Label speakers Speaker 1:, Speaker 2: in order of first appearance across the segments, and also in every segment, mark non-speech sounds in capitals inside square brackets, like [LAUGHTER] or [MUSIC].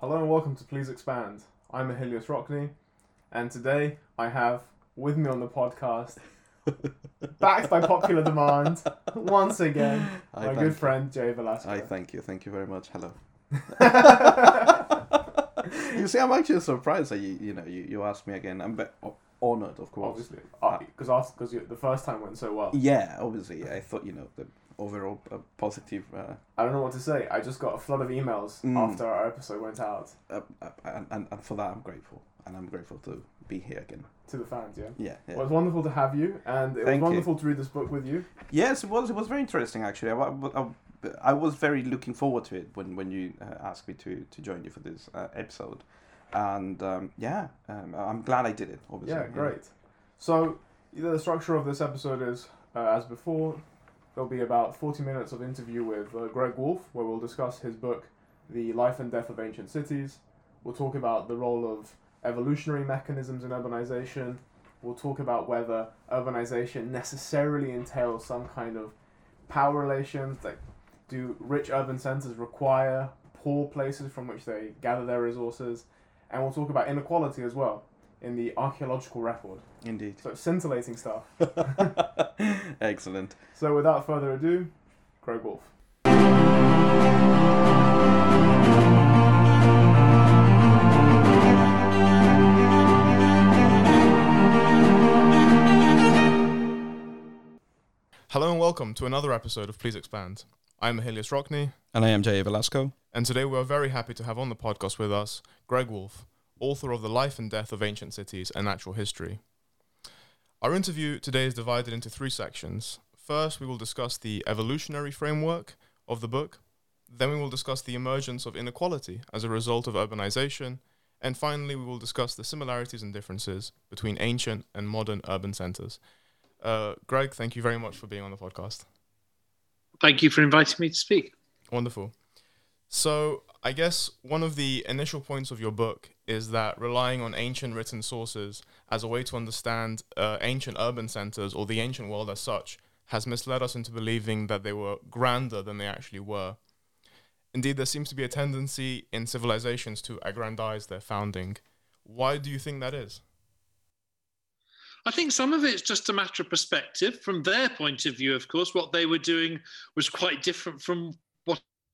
Speaker 1: Hello and welcome to Please Expand. I'm Ahilius Rockney, and today I have with me on the podcast, [LAUGHS] backed by popular demand, once again,
Speaker 2: I
Speaker 1: my
Speaker 2: thank
Speaker 1: good
Speaker 2: you.
Speaker 1: friend Jay Velasco.
Speaker 2: I thank you, thank you very much. Hello. [LAUGHS] you see, I'm actually surprised that you, you know, you, you asked me again. I'm o- honored, of course.
Speaker 1: Obviously, uh, uh, because because the first time went so well.
Speaker 2: Yeah, obviously. I thought, you know, the overall uh, positive. Uh,
Speaker 1: I don't know what to say. I just got a flood of emails
Speaker 2: Mm.
Speaker 1: after our episode went out
Speaker 2: uh, uh, and, and, and for that, I'm grateful. And I'm grateful to be here again.
Speaker 1: to the fans. Yeah.
Speaker 2: Yeah. yeah.
Speaker 1: Well, it's wonderful to have you, and it
Speaker 2: Thank
Speaker 1: was wonderful to read this book with you.
Speaker 2: Yes, it was. It was very interesting, actually. I, I, I was very looking forward to it when, when you uh, asked me to, to join you for this uh, episode. And um, yeah, um, I'm glad I did it, obviously.
Speaker 1: Yeah, great. So, the structure of this episode is, uh, as before, there'll be about 40 minutes of interview with uh, Greg Woolf, where we'll discuss his book, The Life and Death of Ancient Cities. We'll talk about the role of evolutionary mechanisms in urbanization. We'll talk about whether urbanization necessarily entails some kind of power relations. Like, do rich urban centers require poor places from which they gather their resources? And we'll talk about inequality as well in the archaeological record.
Speaker 2: Indeed.
Speaker 1: So scintillating stuff. [LAUGHS]
Speaker 2: Excellent.
Speaker 1: So without further ado, Greg Woolf. Hello and welcome to another episode of Please Expand. I'm Ahilius Rockney,
Speaker 2: And I am Jay Velasco.
Speaker 1: and today we are very happy to have on the podcast with us Greg Woolf, author of The Life and Death of Ancient Cities and Natural History. Our interview today is divided into three sections. First, we will discuss the evolutionary framework of the book. Then, we will discuss the emergence of inequality as a result of urbanization. And finally, we will discuss the similarities and differences between ancient and modern urban centers. Uh, Greg, thank you very much for being on the podcast.
Speaker 3: Thank you for inviting me to speak.
Speaker 1: Wonderful. So, I guess one of the initial points of your book is that relying on ancient written sources as a way to understand uh, ancient urban centers or the ancient world as such has misled us into believing that they were grander than they actually were. Indeed, there seems to be a tendency in civilizations to aggrandize their founding. Why do you think that is?
Speaker 3: I think some of it's just a matter of perspective. From their point of view, of course, what they were doing was quite different from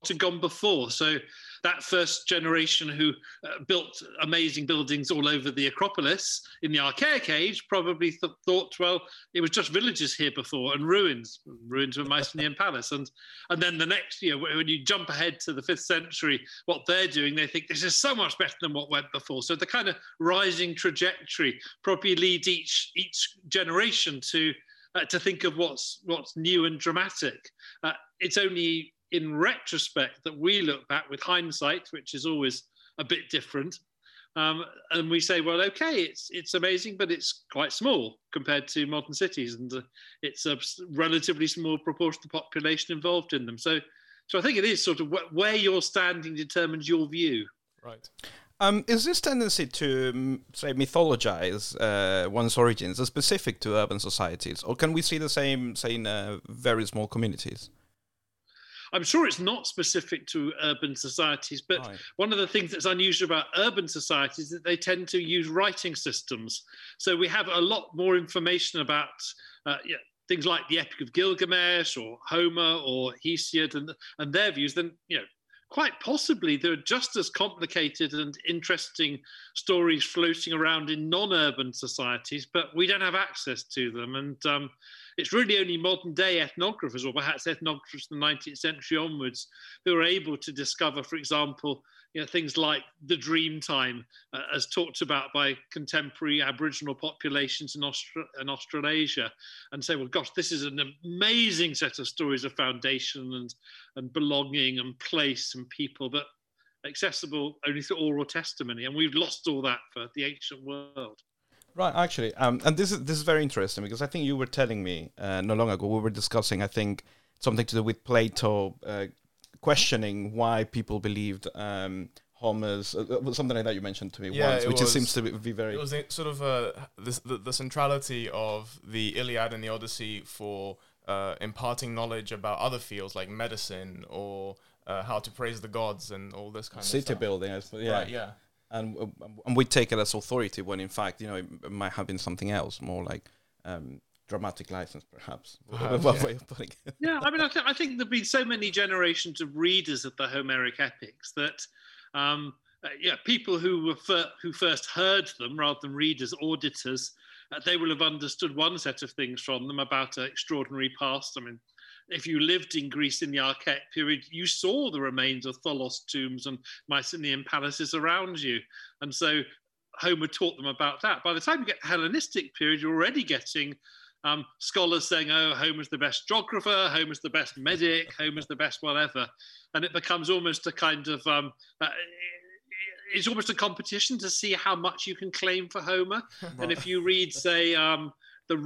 Speaker 3: had gone before. So, that first generation who uh, built amazing buildings all over the Acropolis in the Archaic Age probably th- thought, well, it was just villages here before and ruins, ruins of a Mycenaean Palace. And, and then the next, know, when you jump ahead to the fifth century, what they're doing, they think this is so much better than what went before. So, the kind of rising trajectory probably leads each each generation to uh, to think of what's what's new and dramatic. Uh, it's only in retrospect that we look back with hindsight, which is always a bit different, um, and we say, well, okay, it's it's amazing, but it's quite small compared to modern cities, and uh, it's a relatively small proportion of the population involved in them. So, so I think it is sort of wh- where you're standing determines your view.
Speaker 1: Right.
Speaker 4: Um, is this tendency to say mythologize uh, one's origins specific to urban societies, or can we see the same, say, in uh, very small communities?
Speaker 3: I'm sure it's not specific to urban societies, but
Speaker 4: Right.
Speaker 3: one of the things that's unusual about urban societies is that they tend to use writing systems. So we have a lot more information about uh, yeah, things like the Epic of Gilgamesh or Homer or Hesiod and, and their views than, you know, quite possibly there are just as complicated and interesting stories floating around in non-urban societies, but we don't have access to them. And um, it's really only modern day ethnographers, or perhaps ethnographers from the 19th century onwards, who are able to discover, for example, you know, things like the dream time, uh, as talked about by contemporary Aboriginal populations in, Austra- in Australasia, and say, well, gosh, this is an amazing set of stories of foundation and, and belonging and place and people, but accessible only through oral testimony. And we've lost all that for the ancient world.
Speaker 4: Right, actually, um, and this is this is very interesting because I think you were telling me uh, not long ago we were discussing I think something to do with Plato uh, questioning why people believed um, Homer's uh, uh, something like that you mentioned to me
Speaker 1: Yeah,
Speaker 4: once, which
Speaker 1: was-
Speaker 4: seems to be, very
Speaker 1: It was sort of uh, this, the, the centrality of the Iliad and the Odyssey for uh, imparting knowledge about other fields like medicine or uh, how to praise the gods and all this kind
Speaker 2: City
Speaker 1: of stuff.
Speaker 2: building, yeah.
Speaker 1: Right, yeah.
Speaker 2: And uh, and we take it as authority when in fact you know it might have been something else, more like um, dramatic license, perhaps. [LAUGHS]
Speaker 1: Perhaps, yeah.
Speaker 2: way of putting it.
Speaker 3: yeah, I mean, I, th- I think there've been so many generations of readers of the Homeric epics that, um, uh, yeah, people who were fir- who first heard them rather than readers, auditors, uh, they will have understood one set of things from them about an extraordinary past. I mean, if you lived in Greece in the Archaic period, you saw the remains of Tholos tombs and Mycenaean palaces around you, and so Homer taught them about that. By the time you get the Hellenistic period, you're already getting um, scholars saying, "Oh, Homer's the best geographer, Homer's the best medic, Homer's the best whatever," and it becomes almost a kind of um, uh, it's almost a competition to see how much you can claim for Homer. [LAUGHS] And if you read, say, um, the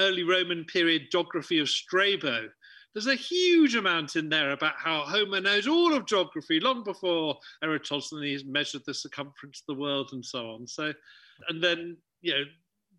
Speaker 3: early Roman period geography of Strabo, there's a huge amount in there about how Homer knows all of geography long before Eratosthenes measured the circumference of the world and so on. So, and then you know,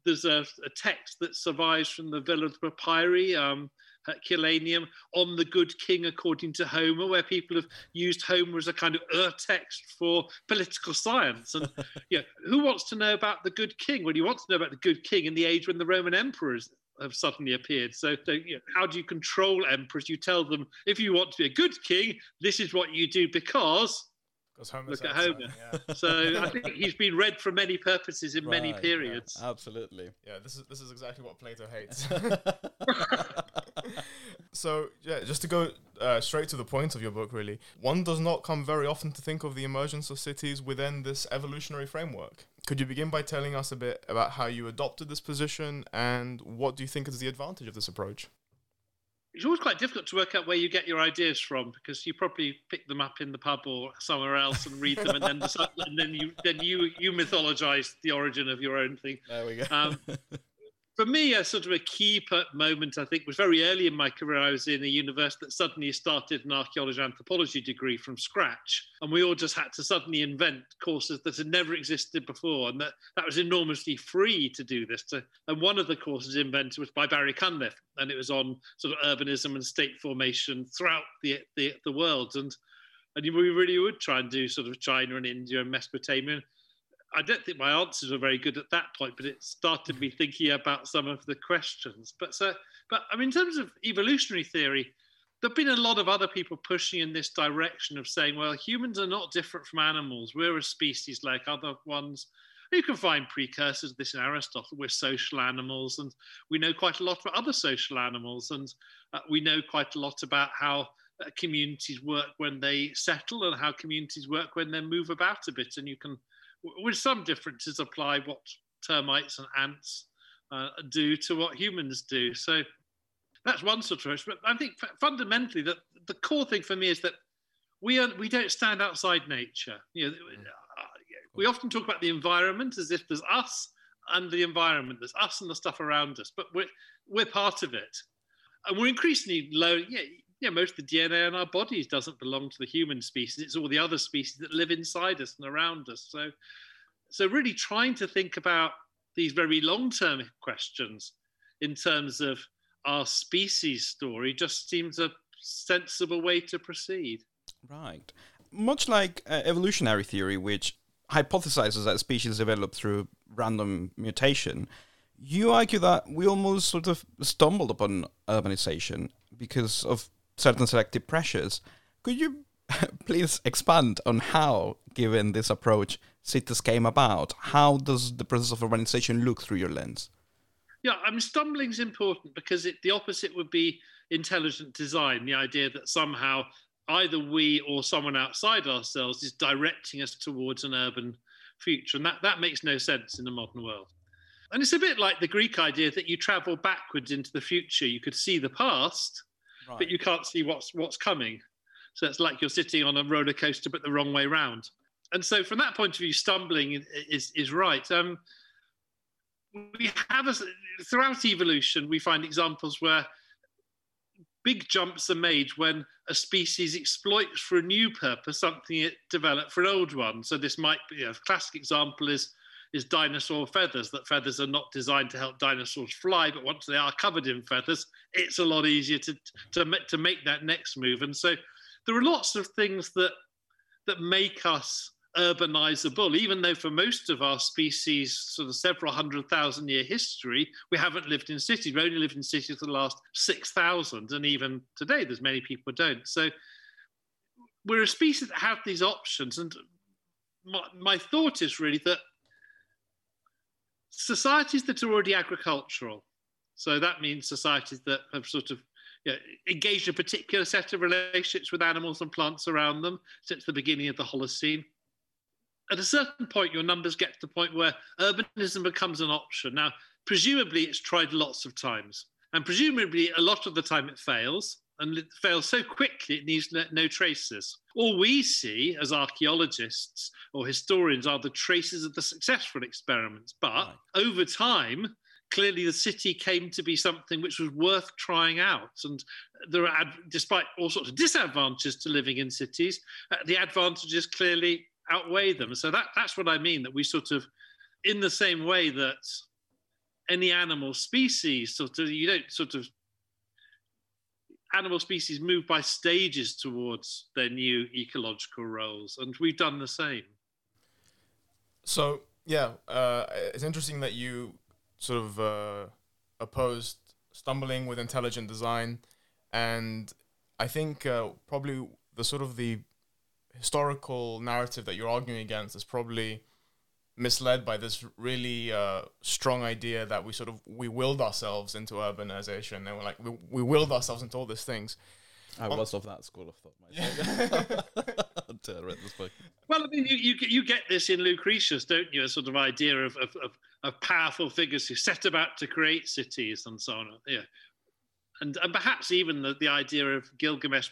Speaker 3: there's a, a text that survives from the Villa of Papyri, um, Herculaneum, on the good king according to Homer, where people have used Homer as a kind of ur text for political science. And [LAUGHS] you know, who wants to know about the good king? Well, you want to know about the good king in the age when the Roman emperors have suddenly appeared. So, so you know, how do you control emperors? You tell them if you want to be a good king, this is what you do because.
Speaker 1: Because Homer
Speaker 3: Look
Speaker 1: said
Speaker 3: at
Speaker 1: so,
Speaker 3: Homer.
Speaker 1: yeah. [LAUGHS]
Speaker 3: So I think he's been read for many purposes in many
Speaker 2: Right,
Speaker 3: periods.
Speaker 2: Absolutely.
Speaker 1: Yeah, this is this is exactly what Plato hates. [LAUGHS] [LAUGHS] so yeah, just to go uh, straight to the point of your book, really, one does not come very often to think of the emergence of cities within this evolutionary framework. Could you begin by telling us a bit about how you adopted this position and what do you think is the advantage of this approach?
Speaker 3: It's always quite difficult to work out where you get your ideas from because you probably pick them up in the pub or somewhere else and read them, and then decide, and then you then you you mythologize the origin of your own thing.
Speaker 2: There we go.
Speaker 3: Um, [LAUGHS] for me, a sort of a key moment, I think, was very early in my career. I was in a university that suddenly started an archaeology anthropology degree from scratch. And we all just had to suddenly invent courses that had never existed before. And that, that was enormously free to do this. To, and one of the courses invented was by Barry Cunliffe. And it was on sort of urbanism and state formation throughout the, the, the world. And, and we really would try and do sort of China and India and Mesopotamia. I don't think my answers were very good at that point, but it started me thinking about some of the questions. But so, but I mean, in terms of evolutionary theory, there've been a lot of other people pushing in this direction of saying, well, humans are not different from animals. We're a species like other ones. You can find precursors of this in Aristotle. We're social animals, and we know quite a lot about other social animals, and uh, we know quite a lot about how uh, communities work when they settle and how communities work when they move about a bit. And you can with some differences, apply what termites and ants uh, do to what humans do. So that's one sort of approach. But I think fundamentally that the core thing for me is that we are we don't stand outside nature. You know, uh, we often talk about the environment as if there's us and the environment. There's us and the stuff around us, but we're we're part of it, and we're increasingly low. Yeah, yeah, most of the DNA in our bodies doesn't belong to the human species. It's all the other species that live inside us and around us. So, so really trying to think about these very long-term questions in terms of our species story just seems a sensible way to proceed.
Speaker 2: Right. Much like uh, evolutionary theory, which hypothesizes that species develop through random mutation, you argue that we almost sort of stumbled upon urbanization because of certain selective pressures. Could you [LAUGHS] please expand on how, given this approach, cities came about? How does the process of urbanization look through your lens?
Speaker 3: Yeah, I mean, stumbling is important because it, the opposite would be intelligent design. The idea that somehow either we or someone outside ourselves is directing us towards an urban future, and that that makes no sense in the modern world. And it's a bit like the Greek idea that you travel backwards into the future. You could see the past, right. but you can't see what's what's coming. So it's like you're sitting on a roller coaster, but the wrong way round. And so, from that point of view, stumbling is is right. Um, we have a, throughout evolution, we find examples where big jumps are made when a species exploits for a new purpose something it developed for an old one. So this might be a classic example is is dinosaur feathers. That feathers are not designed to help dinosaurs fly, but once they are covered in feathers, it's a lot easier to to to make that next move. And so there are lots of things that that make us urbanizable, even though for most of our species, sort of several hundred thousand year history, we haven't lived in cities. We only lived in cities for the last 6,000. And even today, there's many people who don't. So we're a species that have these options. And my, my thought is really that societies that are already agricultural, so that means societies that have sort of you know, engaged a particular set of relationships with animals and plants around them since the beginning of the Holocene. At a certain point, your numbers get to the point where urbanism becomes an option. Now, presumably, it's tried lots of times, and presumably, a lot of the time it fails, and it fails so quickly it needs no traces. All we see as archaeologists or historians are the traces of the successful experiments, but right. over time, clearly the city came to be something which was worth trying out. And there are, despite all sorts of disadvantages to living in cities, uh, the advantages clearly outweigh them. So that, that's what I mean, that we sort of, in the same way that any animal species, sort of, you don't sort of, animal species move by stages towards their new ecological roles. And we've done the same.
Speaker 1: So, yeah, uh, it's interesting that you sort of uh, opposed stumbling with intelligent design, and I think uh, probably the sort of the historical narrative that you're arguing against is probably misled by this really uh, strong idea that we sort of we willed ourselves into urbanization and we're like we, we willed ourselves into all these things
Speaker 2: I was of that school of thought myself until
Speaker 3: I read this book. Well, I mean, you, you, you get this in Lucretius, don't you? A sort of idea of, of, of, of powerful figures who set about to create cities and so on. Yeah. And, and perhaps even the, the idea of Gilgamesh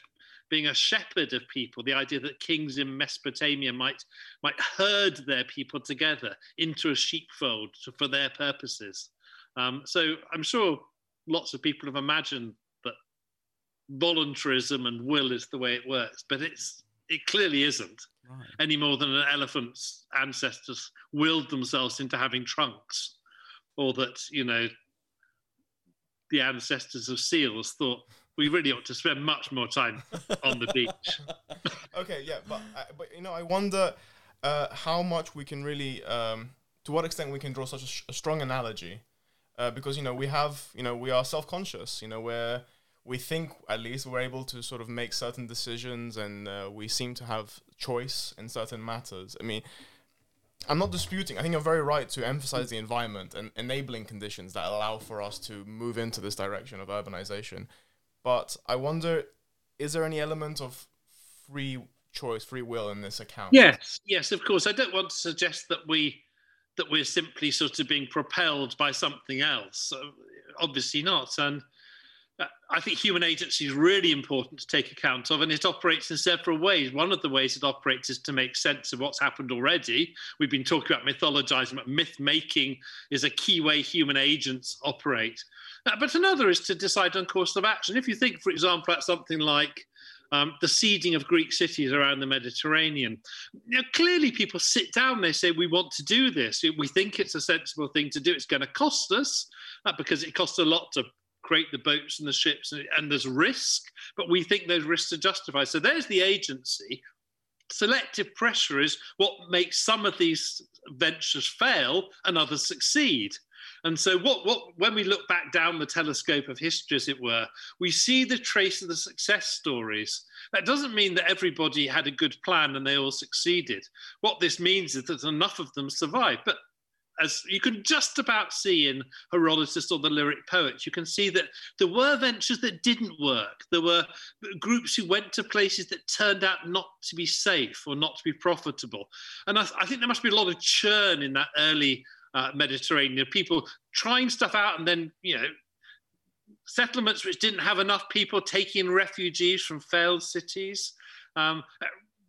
Speaker 3: being a shepherd of people, the idea that kings in Mesopotamia might, might herd their people together into a sheepfold for their purposes. Um, so I'm sure lots of people have imagined that voluntarism and will is the way it works, but it's it clearly isn't right. any more than an elephant's ancestors willed themselves into having trunks, or that you know the ancestors of seals thought we really ought to spend much more time on the beach. [LAUGHS]
Speaker 1: okay, yeah, but uh, but you know I wonder uh, how much we can really, um, to what extent we can draw such a, sh- a strong analogy, uh, because you know we have you know we are self conscious, you know we're we think at least we're able to sort of make certain decisions and uh, we seem to have choice in certain matters. I mean, I'm not disputing. I think you're very right to emphasize the environment and enabling conditions that allow for us to move into this direction of urbanization. But I wonder, is there any element of free choice, free will in this account?
Speaker 3: Yes, yes, of course. I don't want to suggest that we that we're simply sort of being propelled by something else. obviously not. And uh, I think human agency is really important to take account of, and it operates in several ways. One of the ways it operates is to make sense of what's happened already. We've been talking about mythologizing, but myth making is a key way human agents operate. Uh, but another is to decide on course of action. If you think, for example, at something like um, the seeding of Greek cities around the Mediterranean. Now, clearly, people sit down, they say, We want to do this. We think it's a sensible thing to do. It's going to cost us uh, because it costs a lot to create the boats and the ships, and, and there's risk, but we think those risks are justified. So there's the agency. Selective pressure is what makes some of these ventures fail and others succeed. And so, what, what, when we look back down the telescope of history, as it were, we see the trace of the success stories. That doesn't mean that everybody had a good plan and they all succeeded. What this means is that enough of them survived. But as you can just about see in Herodotus or the lyric poets, you can see that there were ventures that didn't work. There were groups who went to places that turned out not to be safe or not to be profitable. And I, I think there must be a lot of churn in that early uh, Mediterranean, people trying stuff out and then, you know, settlements which didn't have enough people taking refugees from failed cities. Um,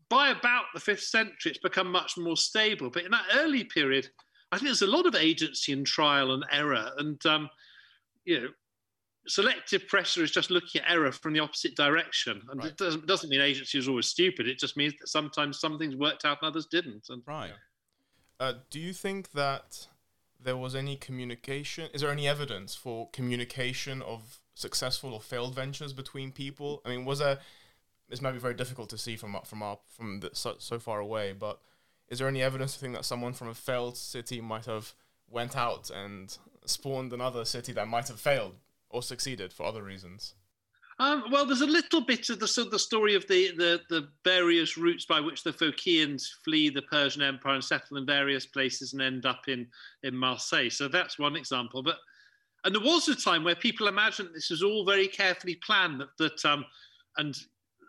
Speaker 3: by about the fifth century, it's become much more stable. But in that early period, I think there's a lot of agency and trial and error, and um, you know, selective pressure is just looking at error from the opposite direction, and right. it doesn't doesn't mean agency is always stupid. It just means that sometimes some things worked out and others didn't. And,
Speaker 1: right. Uh, do you think that there was any communication? Is there any evidence for communication of successful or failed ventures between people? I mean, was there this might be very difficult to see from from our from the, so, so far away. But is there any evidence to think that someone from a failed city might have went out and spawned another city that might have failed or succeeded for other reasons?
Speaker 3: Um, well, there's a little bit of the, so the story of the, the, the various routes by which the Phocaeans flee the Persian Empire and settle in various places and end up in, in Marseille. So that's one example. But and there was a time where people imagined this was all very carefully planned that, that um, and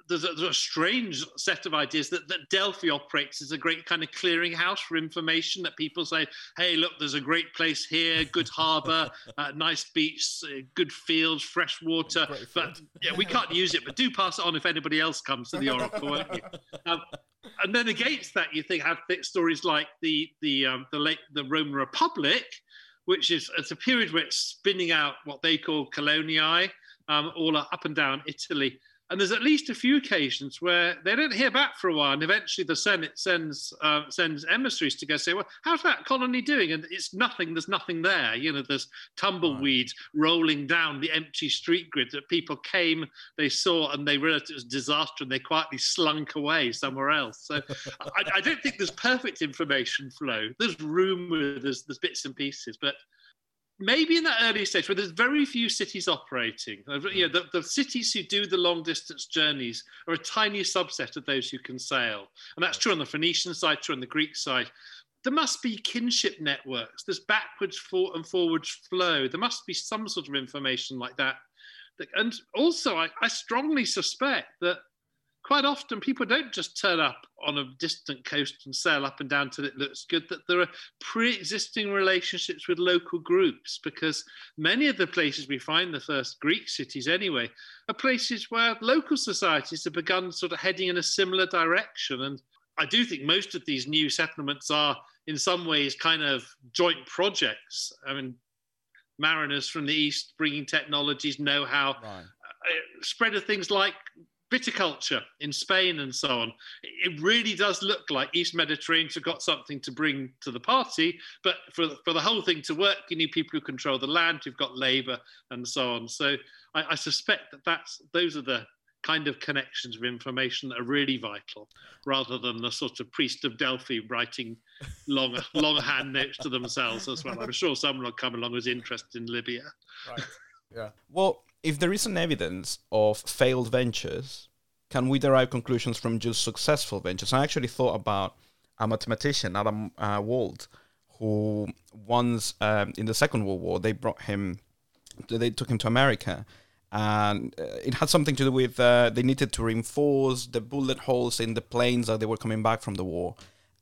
Speaker 3: there's a, there's a, strange set of ideas that, that Delphi operates as a great kind of clearinghouse for information that people say, hey, look, there's a great place here, good harbour, [LAUGHS] uh, nice beach, uh, good fields, fresh water. But yeah, we can't use it, but do pass it on if anybody else comes to the Oracle, won't you? [LAUGHS] Um, and then against that, you think have stories like the the um, the late the Roman Republic, which is it's a period where it's spinning out what they call coloniae, um, all up and down Italy. And there's at least a few occasions where they don't hear back for a while, and eventually the Senate sends uh, sends emissaries to go say, "Well, how's that colony doing?" And it's nothing. There's nothing there. You know, there's tumbleweeds rolling down the empty street grid that people came, they saw, and they realized it was a disaster, and they quietly slunk away somewhere else. So I, I, don't think there's perfect information flow. There's rumor, there's there's bits and pieces, but maybe in that early stage where there's very few cities operating, uh, you know, the, the, cities who do the long distance journeys are a tiny subset of those who can sail. And that's true on the Phoenician side, true on the Greek side. There must be kinship networks. There's backwards and forwards flow. There must be some sort of information like that. And also, I, I strongly suspect that quite often people don't just turn up on a distant coast and sail up and down till it looks good that there are pre-existing relationships with local groups because many of the places we find the first greek cities anyway are places where local societies have begun sort of heading in a similar direction and i do think most of these new settlements are in some ways kind of joint projects i mean mariners from the east bringing technologies know-how right. Uh, spread of things like viticulture in Spain and so on. It really does look like East Mediterraneans have got something to bring to the party, but for, for the whole thing to work, you need people who control the land, who've got labour and so on. So I, I suspect that that's, those are the kind of connections of information that are really vital, rather than the sort of priest of Delphi writing long, [LAUGHS] long hand notes to themselves as well. I'm sure someone will come along who's interested in Libya.
Speaker 2: Right. Yeah. Well, if there is an evidence of failed ventures, can we derive conclusions from just successful ventures? I actually thought about a mathematician, Adam uh, Wald, who once um, in the Second World War they brought him, they took him to America, and uh, it had something to do with uh, they needed to reinforce the bullet holes in the planes that they were coming back from the war,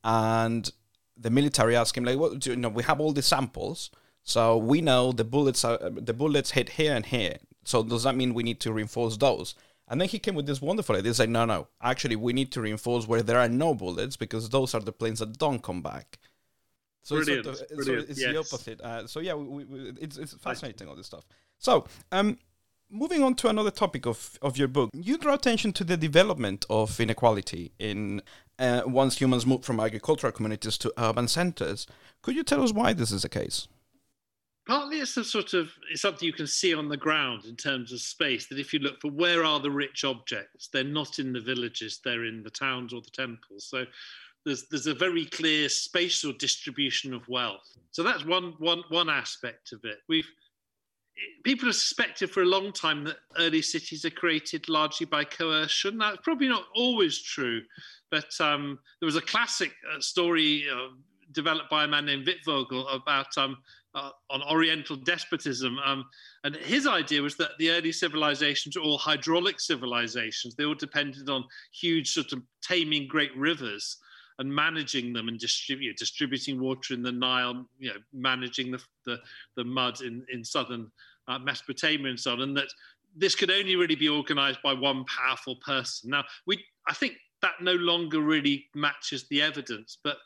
Speaker 2: and the military asked him like, "Well, you know, we have all the samples." So we know the bullets are, the bullets hit here and here. So does that mean we need to reinforce those? And then he came with this wonderful idea. He's like, no, no, actually, we need to reinforce where there are no bullets because those are the planes that don't come back. So
Speaker 3: brilliant,
Speaker 2: it's,
Speaker 3: sort of, brilliant.
Speaker 2: it's
Speaker 3: yes.
Speaker 2: the opposite. Uh, so yeah, we, we, it's it's fascinating all this stuff. So um, moving on to another topic of, of your book, you draw attention to the development of inequality in uh, once humans move from agricultural communities to urban centers. Could you tell us why this is the case?
Speaker 3: Partly it's a sort of it's something you can see on the ground in terms of space that if you look for where are the rich objects they're not in the villages they're in the towns or the temples. So there's there's a very clear spatial distribution of wealth. So that's one one one aspect of it. We've people have suspected for a long time that early cities are created largely by coercion. That's probably not always true but um, there was a classic uh, story uh, developed by a man named Wittfogel about um, uh, on Oriental despotism. Um, and his idea was that the early civilizations were all hydraulic civilizations. They all depended on huge sort of taming great rivers and managing them and distributing water in the Nile, you know, managing the, the, the mud in, in southern uh, Mesopotamia and so on. And that this could only really be organized by one powerful person. Now, we, I think that no longer really matches the evidence, but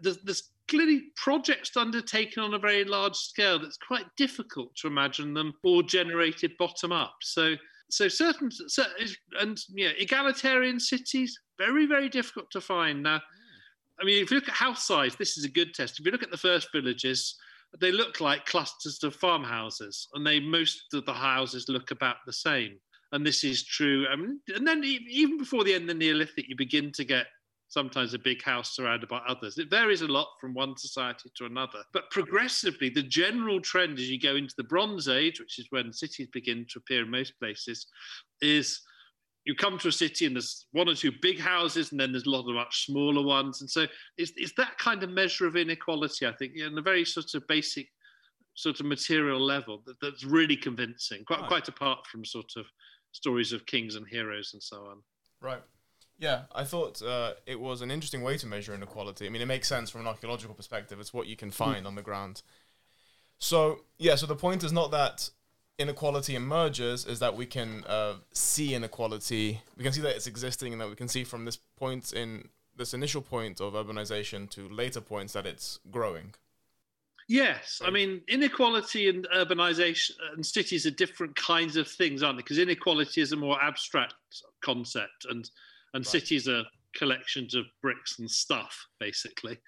Speaker 3: there's, there's clearly projects undertaken on a very large scale that's quite difficult to imagine them all generated bottom up. So, so certain, so, and know, egalitarian cities, very, very difficult to find. Now, I mean, if you look at house size, this is a good test. If you look at the first villages, they look like clusters of farmhouses, and they most of the houses look about the same. and this is true. I mean, and then even before the end of the Neolithic, you begin to get sometimes a big house surrounded by others. It varies a lot from one society to another. But progressively, the general trend as you go into the Bronze Age, which is when cities begin to appear in most places, is you come to a city and there's one or two big houses and then there's a lot of much smaller ones. And so it's, it's that kind of measure of inequality, I think, in a very sort of basic sort of material level that, that's really convincing, quite, right. quite apart from sort of stories of kings and heroes and so on.
Speaker 5: Right. Yeah, I thought uh, it was an interesting way to measure inequality. I mean, it makes sense from an archaeological perspective. It's what you can find mm. on the ground. So, yeah, so the point is not that inequality emerges, is that we can uh, see inequality. We can see that it's existing and that we can see from this point in this initial point of urbanization to later points that it's growing.
Speaker 3: Yes, I mean inequality and urbanization and cities are different kinds of things, aren't they? Because inequality is a more abstract concept, and and right. cities are collections of bricks and stuff, basically.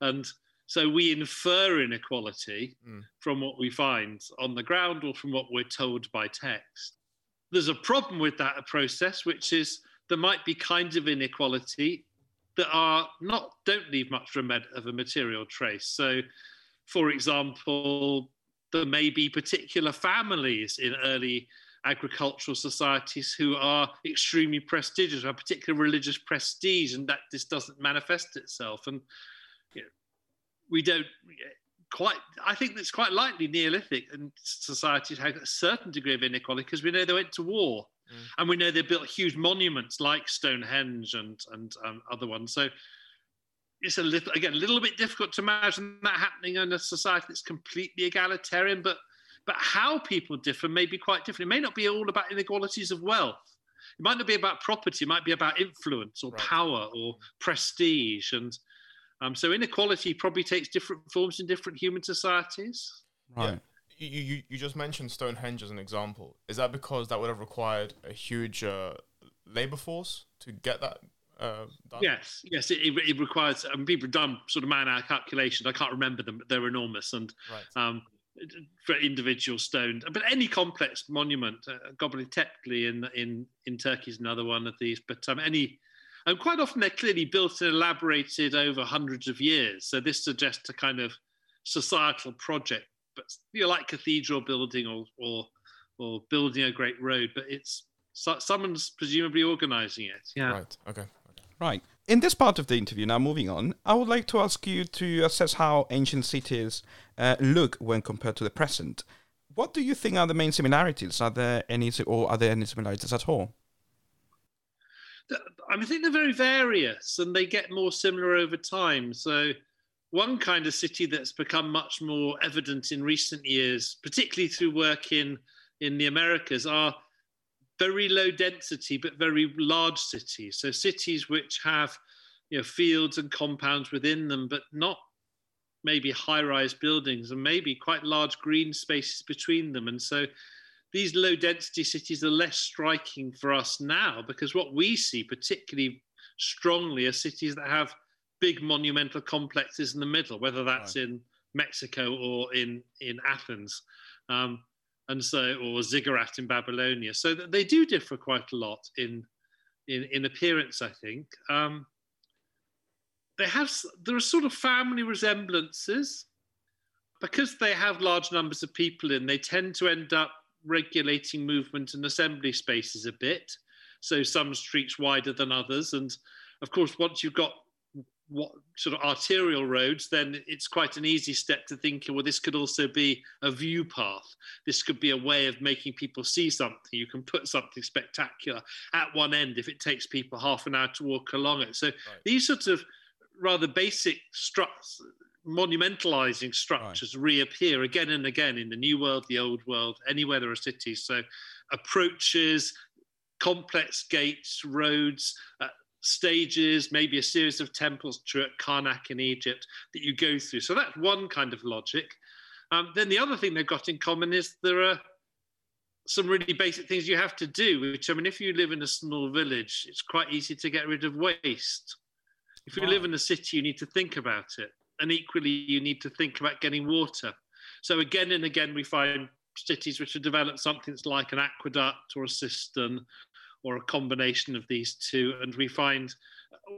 Speaker 3: And so we infer inequality mm. from what we find on the ground or from what we're told by text. There's a problem with that process, which is there might be kinds of inequality that are not don't leave much of a material trace. So, for example, there may be particular families in early agricultural societies who are extremely prestigious, have particular religious prestige, and that this doesn't manifest itself. And you know, we don't quite. I think that's quite likely Neolithic and societies had a certain degree of inequality because we know they went to war, mm. and we know they built huge monuments like Stonehenge and and um, other ones. So it's a little again a little bit difficult to imagine that happening in a society that's completely egalitarian, but but how people differ may be quite different. It may not be all about inequalities of wealth. It might not be about property. It might be about influence or right. power or prestige. And um, so inequality probably takes different forms in different human societies.
Speaker 5: Right. Yeah. You, you, you just mentioned Stonehenge as an example. Is that because that would have required a huge uh, labor force to get that uh,
Speaker 3: yes, yes, it, it requires. I mean, people have done sort of man-hour calculations. I can't remember them, but they're enormous. And right. um, for individual stone, but any complex monument, uh, Göbekli Tepe in in in Turkey is another one of these. But um, any, and quite often they're clearly built and elaborated over hundreds of years. So this suggests a kind of societal project, but you know, like cathedral building or or or building a great road, but it's someone's presumably organising it. Yeah.
Speaker 5: Right. Okay. okay.
Speaker 2: Right. In this part of the interview, now moving on, I would like to ask you to assess how ancient cities uh, look when compared to the present. What do you think are the main similarities? Are there any, or are there any similarities at all?
Speaker 3: I think they're very various, and they get more similar over time. So, one kind of city that's become much more evident in recent years, particularly through work in in the Americas, are very low density but very large cities. So cities which have you know, fields and compounds within them, but not maybe high-rise buildings and maybe quite large green spaces between them. And so these low density cities are less striking for us now because what we see particularly strongly are cities that have big monumental complexes in the middle, whether that's right. in Mexico or in, in Athens. Um, and so or ziggurat in Babylonia. So they do differ quite a lot in in, in appearance, I think. Um, they have there are sort of family resemblances because they have large numbers of people in. They tend to end up regulating movement and assembly spaces a bit. So some streets wider than others, and of course, once you've got what sort of arterial roads, then it's quite an easy step to think, well, this could also be a view path. This could be a way of making people see something. You can put something spectacular at one end if it takes people half an hour to walk along it. So right. these sorts of rather basic monumentalizing structures right. reappear again and again in the new world, the old world, anywhere there are cities. So approaches, complex gates, roads, uh, stages, maybe a series of temples to at Karnak in Egypt that you go through. So that's one kind of logic. Um, then the other thing they've got in common is there are some really basic things you have to do, which I mean, if you live in a small village, it's quite easy to get rid of waste. If you wow. live in a city, you need to think about it. And equally, you need to think about getting water. So again and again, we find cities which have developed something that's like an aqueduct or a cistern or a combination of these two, and we find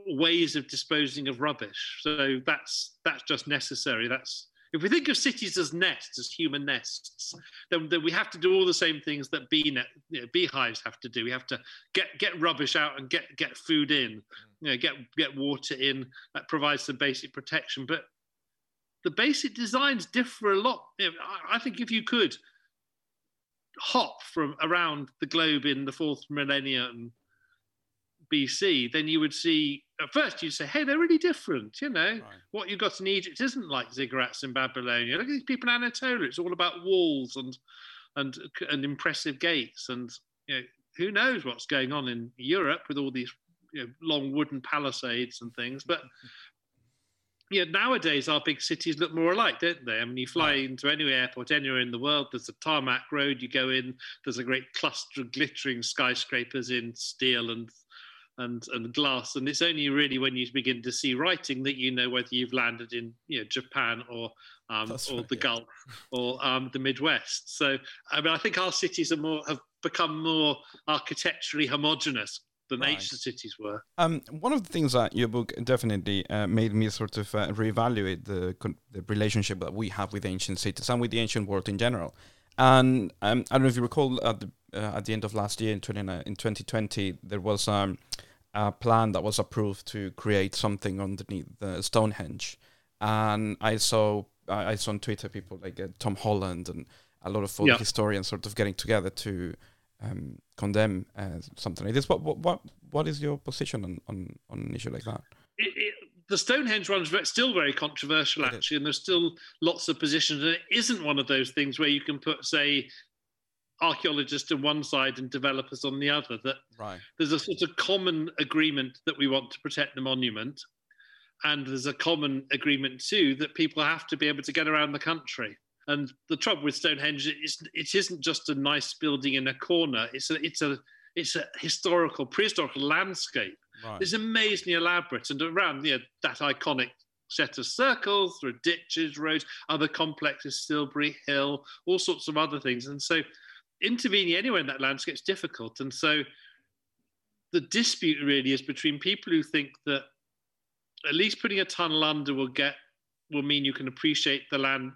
Speaker 3: ways of disposing of rubbish. So that's that's just necessary. That's if we think of cities as nests, as human nests, then, then we have to do all the same things that bee net, you know, beehives have to do. We have to get get rubbish out and get get food in, you know, get get water in. That provides some basic protection, but the basic designs differ a lot. I think if you could hop from around the globe in the fourth millennium BC, then you would see at first you'd say, hey, they're really different. You know, right. what you've got in Egypt isn't like ziggurats in Babylonia. Look at these people in Anatolia. It's all about walls and and and impressive gates. And you know, who knows what's going on in Europe with all these you know, long wooden palisades and things. But [LAUGHS] yeah, nowadays our big cities look more alike, don't they? I mean, you fly into any airport anywhere in the world, there's a tarmac road, you go in, there's a great cluster of glittering skyscrapers in steel and and, and glass. And it's only really when you begin to see writing that you know whether you've landed in you know, Japan or um, or right, the yeah. Gulf or um, the Midwest. So I mean, I think our cities are more have become more architecturally homogenous than right. the cities were.
Speaker 2: Um, one of the things that your book definitely uh, made me sort of uh, reevaluate the, the relationship that we have with ancient cities and with the ancient world in general. And um, I don't know if you recall at the uh, at the end of last year in 20, in 2020 there was um, a plan that was approved to create something underneath the Stonehenge, and I saw I saw on Twitter people like uh, Tom Holland and a lot of yeah. historians sort of getting together to um, condemn uh, something like this. What what what what is your position on on, on an issue like that?
Speaker 3: It, it, the Stonehenge one is still very controversial, actually, and there's still lots of positions. And it isn't one of those things where you can put, say, archaeologists on one side and developers on the other. That right. there's a sort of common agreement that we want to protect the monument, and there's a common agreement too that people have to be able to get around the country. And the trouble with Stonehenge is it isn't just a nice building in a corner. It's a it's a it's a historical prehistoric landscape. Right. It's amazingly elaborate and around you know, that iconic set of circles, through ditches, roads, other complexes, Silbury Hill, all sorts of other things. And so intervening anywhere in that landscape is difficult. And so the dispute really is between people who think that at least putting a tunnel under will get will mean you can appreciate the land,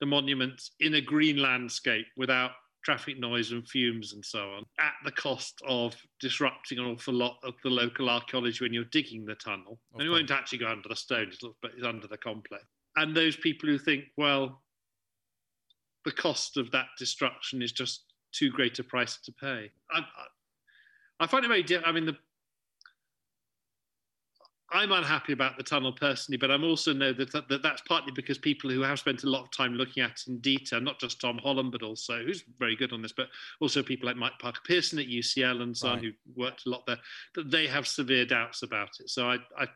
Speaker 3: the monuments in a green landscape without traffic noise and fumes and so on, at the cost of disrupting an awful lot of the local archaeology when you're digging the tunnel. Okay. And it won't actually go under the stones, but it's under the complex. And those people who think, well, the cost of that destruction is just too great a price to pay. I, I, I find it very difficult. I mean, the, I'm unhappy about the tunnel personally, but I'm also know that, that, that that's partly because people who have spent a lot of time looking at it in detail, not just Tom Holland, but also who's very good on this, but also people like Mike Parker Pearson at UCL and so on who worked a lot there, that they have severe doubts about it. So I, I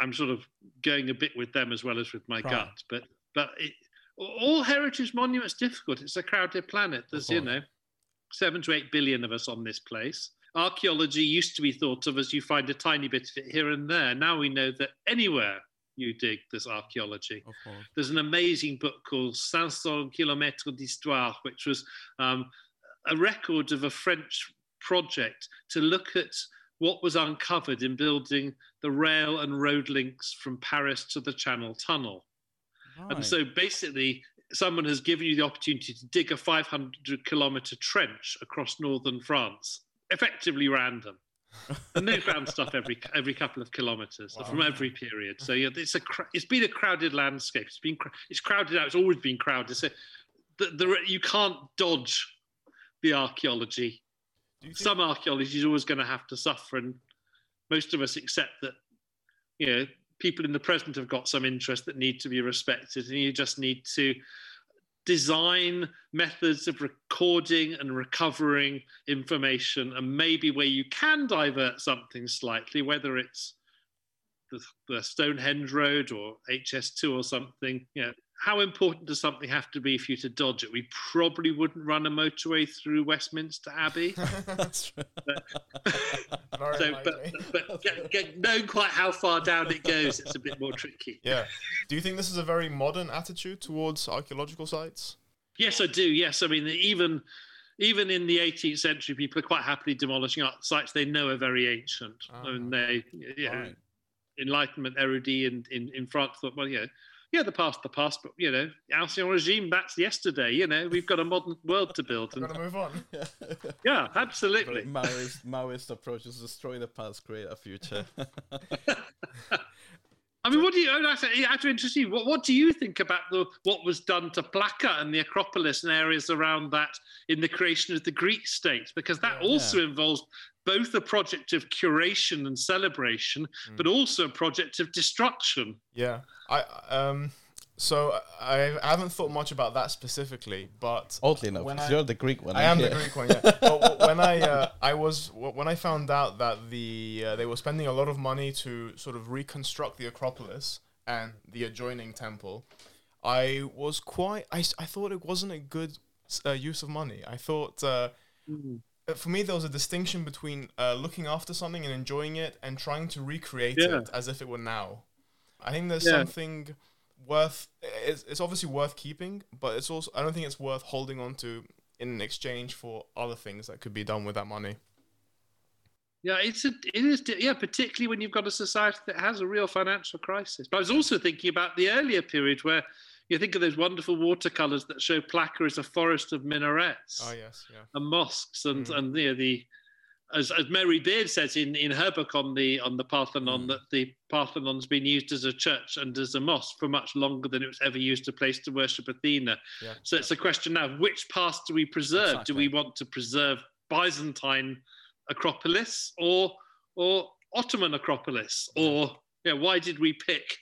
Speaker 3: I'm sort of going a bit with them as well as with my right. gut, but but it, all heritage monuments difficult. It's a crowded planet. There's you know seven to eight billion of us on this place. Archaeology used to be thought of as you find a tiny bit of it here and there. Now we know that anywhere you dig, there's archaeology. There's an amazing book called 500 kilomètres d'histoire, which was um, a record of a French project to look at what was uncovered in building the rail and road links from Paris to the Channel Tunnel. Right. And so basically, someone has given you the opportunity to dig a 500 kilometer trench across northern France, effectively random. and they found stuff every every couple of kilometers wow. from every period. So yeah, it's a it's been a crowded landscape. It's been it's crowded out. It's always been crowded. So the, the, you can't dodge the archaeology. Some archaeology is always going to have to suffer, and most of us accept that. You know, people in the present have got some interests that need to be respected, and you just need to design methods of recording and recovering information, and maybe where you can divert something slightly, whether it's the, the Stonehenge Road or HS2 or something, you know, how important does something have to be for you to dodge it? We probably wouldn't run a motorway through Westminster Abbey. [LAUGHS] But, [LAUGHS] so, but, but [LAUGHS] get, get, knowing quite how far down it goes, it's a bit more tricky. [LAUGHS]
Speaker 5: Yeah. Do you think this is a very modern attitude towards archaeological sites?
Speaker 3: Yes, I do. Yes, I mean even even in the 18th century, people are quite happily demolishing art sites they know are very ancient.
Speaker 1: Ah,
Speaker 3: and they, yeah,
Speaker 2: Right.
Speaker 3: Enlightenment erudite in, in, in France thought, well, yeah, yeah, the past, the past, but you know, Ancien regime, that's yesterday. You know, we've got a modern world to build,
Speaker 1: We've
Speaker 3: and
Speaker 1: got to move on. [LAUGHS]
Speaker 3: yeah, absolutely.
Speaker 2: Maoist, Maoist approach is destroy the past, create a future. [LAUGHS] [LAUGHS]
Speaker 3: I mean, what do you? I have to, I have to interest you. What, what do you think about the what was done to Plaka and the Acropolis and areas around that in the creation of the Greek state? Because that
Speaker 1: Yeah.
Speaker 3: also involves both a project of curation and celebration, but also a project of destruction.
Speaker 1: Yeah, I um, so I, I haven't thought much about that specifically, but
Speaker 2: Oddly enough,
Speaker 1: When
Speaker 2: 'cause
Speaker 1: I-
Speaker 2: you're the Greek one.
Speaker 1: I am the. Greek one. Yeah, but [LAUGHS] when I uh, I was when I found out that the uh, they were spending a lot of money to sort of reconstruct the Acropolis and the adjoining temple, I was quite I, s- I thought it wasn't a good uh, use of money. I thought. Uh, uh, for me, there was a distinction between uh, looking after something and enjoying it and trying to recreate
Speaker 3: Yeah.
Speaker 1: it as if it were now. I think there's
Speaker 3: Yeah.
Speaker 1: something worth. It's, it's obviously worth keeping, but it's also. I don't think it's worth holding on to in exchange for other things that could be done with that money.
Speaker 3: Yeah, it's a, it is, yeah, particularly when you've got a society that has a real financial crisis. But I was also thinking about the earlier period where you think of those wonderful watercolors that show Plaka as a forest of minarets.
Speaker 1: Oh yes, yeah.
Speaker 3: and mosques and
Speaker 1: Mm.
Speaker 3: and you know, the as, as Mary Beard says in, in her book on the on the Parthenon
Speaker 2: Mm.
Speaker 3: that the Parthenon's been used as a church and as a mosque for much longer than it was ever used a place to worship Athena.
Speaker 1: Yeah.
Speaker 3: So it's a question now of which past do we preserve? Do we want to preserve Byzantine Acropolis or or Ottoman Acropolis? Or know, why did we pick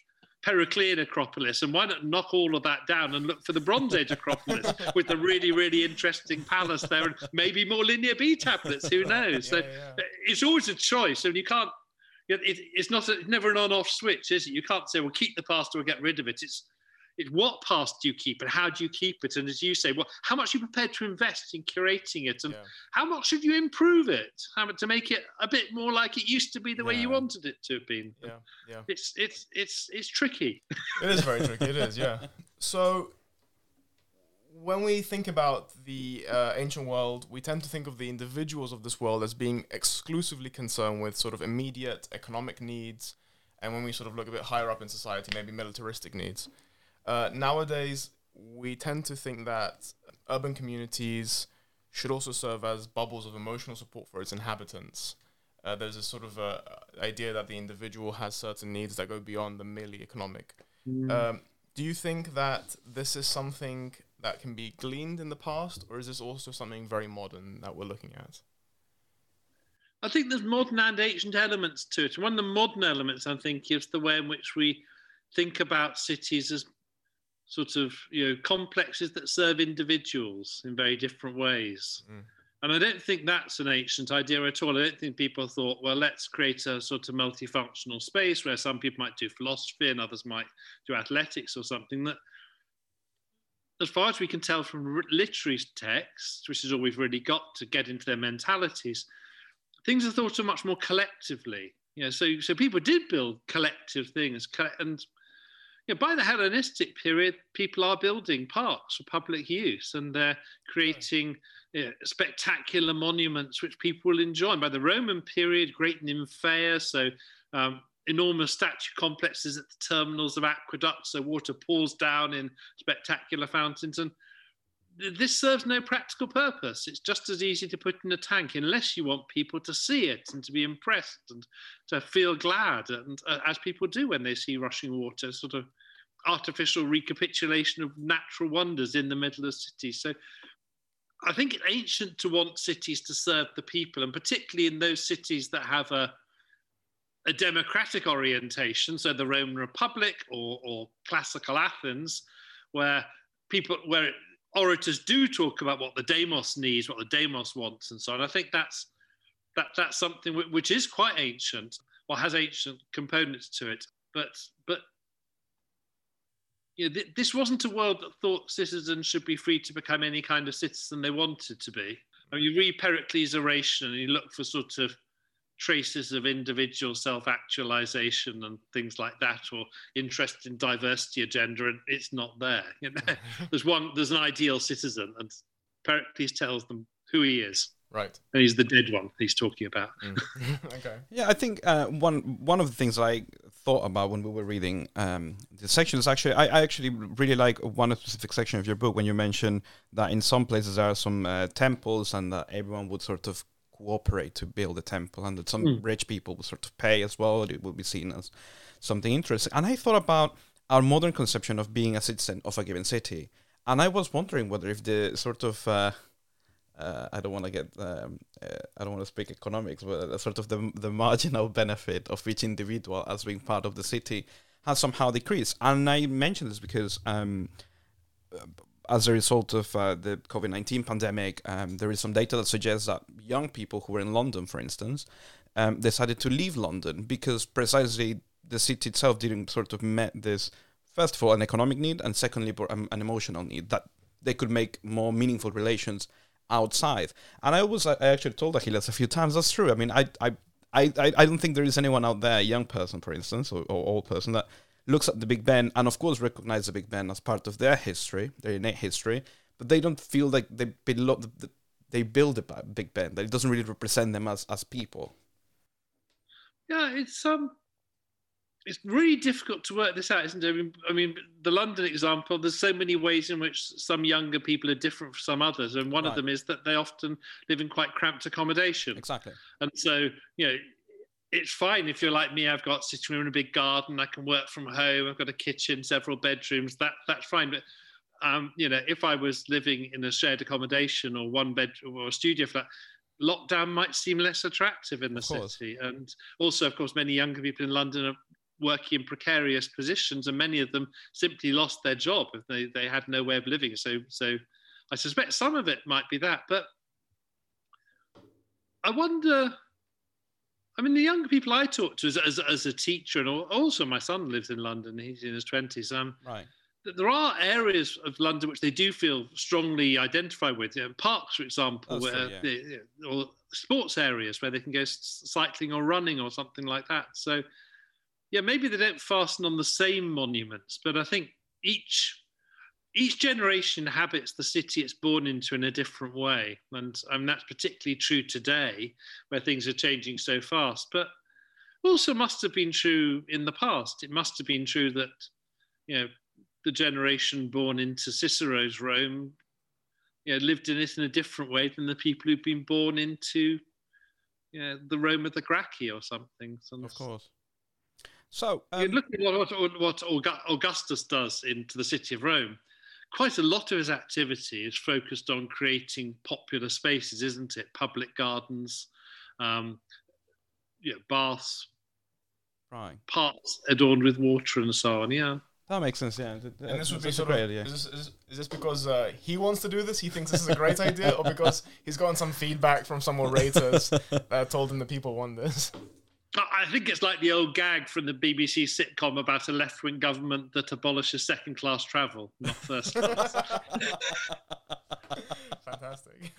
Speaker 3: Periclean Acropolis, and why not knock all of that down and look for the Bronze Age Acropolis with the really, really interesting palace there, and maybe more Linear B tablets? Who [LAUGHS] knows? so
Speaker 1: Yeah, yeah.
Speaker 3: Uh, it's always a choice, and you can't. It, it's not. A, never an on-off switch, is it? You can't say, "Well, keep the past or get rid of it." It's it's what past do you keep and how do you keep it? And as you say, well, how much are you prepared to invest in curating it, and
Speaker 1: Yeah.
Speaker 3: how much should you improve it, how to make it a bit more like it used to be, the way you wanted it to have been?
Speaker 1: Yeah, yeah.
Speaker 3: It's it's it's it's tricky.
Speaker 1: It is very tricky. It is, yeah. [LAUGHS] So, when we think about the uh, ancient world, we tend to think of the individuals of this world as being exclusively concerned with sort of immediate economic needs, and when we sort of look a bit higher up in society, maybe militaristic needs. Uh, nowadays, we tend to think that urban communities should also serve as bubbles of emotional support for its inhabitants. Uh, there's a sort of uh idea that the individual has certain needs that go beyond the merely economic. Um, do you think that this is something that can be gleaned in the past, or is this also something very modern that we're looking at?
Speaker 3: I think there's modern and ancient elements to it. One of the modern elements, I think, is the way in which we think about cities as sort of you know complexes that serve individuals in very different ways.
Speaker 1: Mm.
Speaker 3: And I don't think that's an ancient idea at all. I don't think people thought, well, let's create a sort of multifunctional space where some people might do philosophy and others might do athletics or something that as far as we can tell from literary texts, which is all we've really got to get into their mentalities, things are thought of much more collectively. You know, so so people did build collective things, and you know, by the Hellenistic period, people are building parks for public use, and they're creating you know, spectacular monuments which people will enjoy. And by the Roman period, great nymphaea, so um, enormous statue complexes at the terminals of aqueducts, so water pours down in spectacular fountains, and this serves no practical purpose. It's just as easy to put in a tank unless you want people to see it and to be impressed and to feel glad, and uh, as people do when they see rushing water, sort of artificial recapitulation of natural wonders in the middle of cities. So I think it's ancient to want cities to serve the people, and particularly in those cities that have a a democratic orientation, so the Roman Republic or, or classical Athens, where people where orators do talk about what the demos needs, what the demos wants, and so on. I think that's that that's something which is quite ancient or has ancient components to it. But but you know, th- this wasn't a world that thought citizens should be free to become any kind of citizen they wanted to be. I mean, you read Pericles' oration and you look for sort of traces of individual self-actualization and things like that, or interest in diversity agenda, and it's not there. You know, [LAUGHS] there's one, there's an ideal citizen, and Pericles tells them who he is.
Speaker 1: Right.
Speaker 3: And he's the dead one he's talking about.
Speaker 1: Mm. [LAUGHS] [LAUGHS] okay.
Speaker 2: Yeah, I think uh, one one of the things I thought about when we were reading um, the section is actually I, I actually really like one specific section of your book when you mention that in some places there are some uh, temples and that everyone would sort of cooperate to build a temple and that some
Speaker 3: Mm.
Speaker 2: rich people would sort of pay as well. It would be seen as something interesting. And I thought about our modern conception of being a citizen of a given city, and I was wondering whether if the sort of uh, uh, I don't want to get um, uh, I don't want to speak economics, but sort of the the marginal benefit of each individual as being part of the city has somehow decreased. And I mention this because um, as a result of uh, the COVID nineteen pandemic, um, there is some data that suggests that young people who were in London, for instance, um, decided to leave London because precisely the city itself didn't sort of met this first of all an economic need and secondly um, an emotional need that they could make more meaningful relations outside. And I was I actually told Achilles a few times that's true. I mean, I I. I, I I don't think there is anyone out there, a young person, for instance, or, or old person, that looks at the Big Ben and, of course, recognize the Big Ben as part of their history, their innate history, but they don't feel like they belong, they build a Big Ben, that it doesn't really represent them as, as people.
Speaker 3: Yeah, it's um, it's really difficult to work this out, isn't it? I mean, I mean, the London example. There's so many ways in which some younger people are different from some others, and one
Speaker 2: Right.
Speaker 3: of them is that they often live in quite cramped accommodation.
Speaker 2: Exactly.
Speaker 3: And so, you know, it's fine if you're like me. I've got sitting room in a big garden. I can work from home. I've got a kitchen, several bedrooms. That that's fine. But um, you know, if I was living in a shared accommodation or one bedroom or a studio flat, lockdown might seem less attractive in the city. And also, of course, many younger people in London are working in precarious positions, and many of them simply lost their job if they, they had no way of living. So so I suspect some of it might be that, but I wonder. I mean, the younger people I talk to as, as, as a teacher, and also my son lives in London. He's in his twenties. Um,
Speaker 2: Right.
Speaker 3: there are areas of London which they do feel strongly identified with. You know, parks, for example,
Speaker 2: That's
Speaker 3: where
Speaker 2: yeah.
Speaker 3: or sports areas where they can go cycling or running or something like that. So, yeah, maybe they don't fasten on the same monuments, but I think each each generation inhabits the city it's born into in a different way, and um, that's particularly true today, where things are changing so fast. But also must have been true in the past. It must have been true that you know the generation born into Cicero's Rome, you know, lived in it in a different way than the people who've been born into you know, the Rome of the Gracchi or something. So
Speaker 2: Of course. So,
Speaker 3: you
Speaker 2: um,
Speaker 3: look at what, what, what Augu- Augustus does into the city of Rome. Quite a lot of his activity is focused on creating popular spaces, isn't it? Public gardens, um, yeah, baths,
Speaker 2: right.
Speaker 3: parks adorned with water, and so on. Yeah.
Speaker 2: That makes sense, yeah. Th-
Speaker 1: And this would be
Speaker 2: that's a
Speaker 1: sort
Speaker 2: great
Speaker 1: of,
Speaker 2: idea.
Speaker 1: is, this, is, is this because uh, he wants to do this? He thinks this is a great idea, or because he's gotten some feedback from some orators [LAUGHS] that told him the people want this?
Speaker 3: I I think it's like the old gag from the BBC sitcom about a left wing government that abolishes second class travel, not first class. [LAUGHS]
Speaker 1: Fantastic.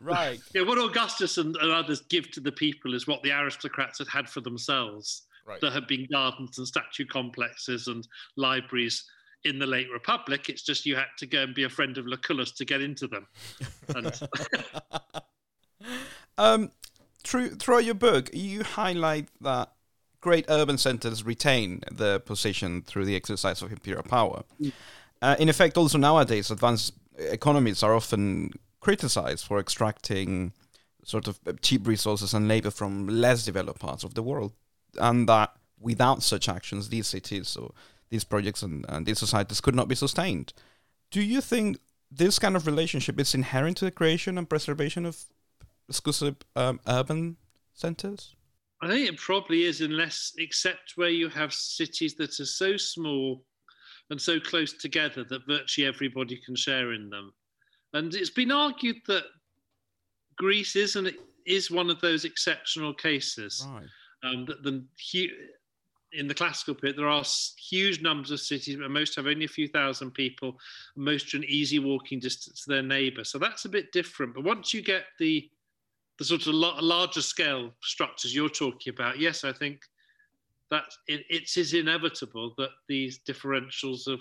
Speaker 2: Right.
Speaker 3: yeah, what Augustus and, and others give to the people is what the aristocrats had had for themselves.
Speaker 1: Right.
Speaker 3: There had been gardens and statue complexes and libraries in the late Republic. It's just you had to go and be a friend of Lucullus to get into them. And [LAUGHS]
Speaker 2: Um, through throughout your book, you highlight that great urban centers retain their position through the exercise of imperial power. Uh, in effect, also nowadays, advanced economies are often criticized for extracting sort of cheap resources and labor from less developed parts of the world, and that without such actions, these cities or these projects and, and these societies could not be sustained. Do you think this kind of relationship is inherent to the creation and preservation of exclusive um, urban centers?
Speaker 3: I think it probably is, unless, except where you have cities that are so small and so close together that virtually everybody can share in them. And it's been argued that Greece isn't is one of those exceptional cases.
Speaker 2: Right.
Speaker 3: Um, that the in the classical period, there are huge numbers of cities, but most have only a few thousand people. Most are an easy walking distance to their neighbour. So that's a bit different. But once you get the the sort of la- larger scale structures you're talking about, yes, I think that it, it is inevitable that these differentials of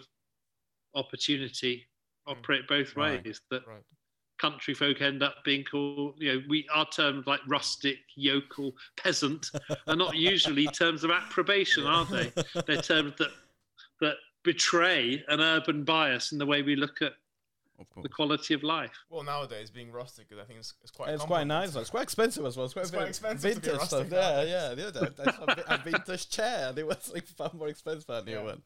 Speaker 3: opportunity hmm. operate both
Speaker 2: Right.
Speaker 3: ways. That
Speaker 1: Right.
Speaker 3: country folk end up being called, you know, we are terms like rustic, yokel, peasant are not usually [LAUGHS] terms of approbation, are they? [LAUGHS] They're terms that that betray an urban bias in the way we look at. The quality of life.
Speaker 1: Well, nowadays being rustic, I think it's, it's quite.
Speaker 2: It's quite
Speaker 1: compliment.
Speaker 2: nice. It's quite expensive as well. It's quite,
Speaker 1: It's quite
Speaker 2: very
Speaker 1: expensive to be
Speaker 2: vintage stuff.
Speaker 1: rustic
Speaker 2: Yeah, yeah, yeah. That, that's a, vi- a vintage chair. And it was like far more expensive than the new
Speaker 1: Yeah.
Speaker 2: one.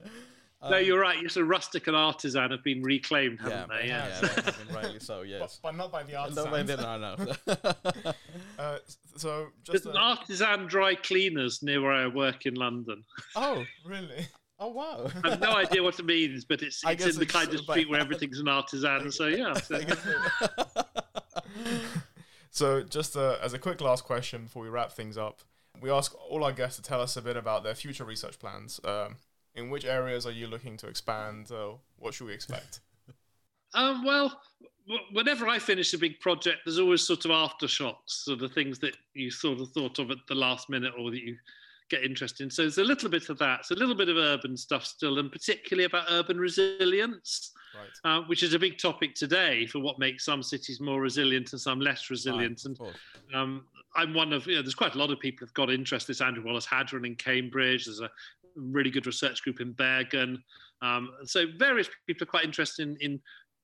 Speaker 3: no,
Speaker 2: Um,
Speaker 3: you're right. Yes, a rustic and artisan have been reclaimed,
Speaker 2: yeah,
Speaker 3: haven't they?
Speaker 2: yeah,
Speaker 3: Yeah.
Speaker 2: that's been rightly so. Yes.
Speaker 1: but not by the
Speaker 2: No,
Speaker 1: artisans.
Speaker 2: wait, no, no. [LAUGHS] [LAUGHS]
Speaker 1: Uh, s- so
Speaker 3: There's
Speaker 1: just
Speaker 3: an artisan dry cleaners near where I work in London.
Speaker 1: oh [LAUGHS] really?
Speaker 2: Oh wow.
Speaker 3: I have no idea what it means, but it's, it's in the
Speaker 2: it's
Speaker 3: kind of street where everything's an artisan. So yeah, [LAUGHS] so- [LAUGHS]
Speaker 1: So just uh, as a quick last question before we wrap things up, we ask all our guests to tell us a bit about their future research plans. Um, in which areas are you looking to expand? Uh, what should we expect? [LAUGHS]
Speaker 3: Um, well, w- whenever I finish a big project, there's always sort of aftershocks, sort of things that you sort of thought of at the last minute or that you get interested in. So there's a little bit of that. It's a little bit of urban stuff still, and particularly about urban resilience,
Speaker 1: Right.
Speaker 3: uh, which is a big topic today for what makes some cities more resilient and some less resilient.
Speaker 2: Of
Speaker 3: And um, I'm one of, you know, there's quite a lot of people who've got interest. There's Andrew Wallace-Hadrill in Cambridge. There's a really good research group in Bergen. Um, so various people are quite interested in, in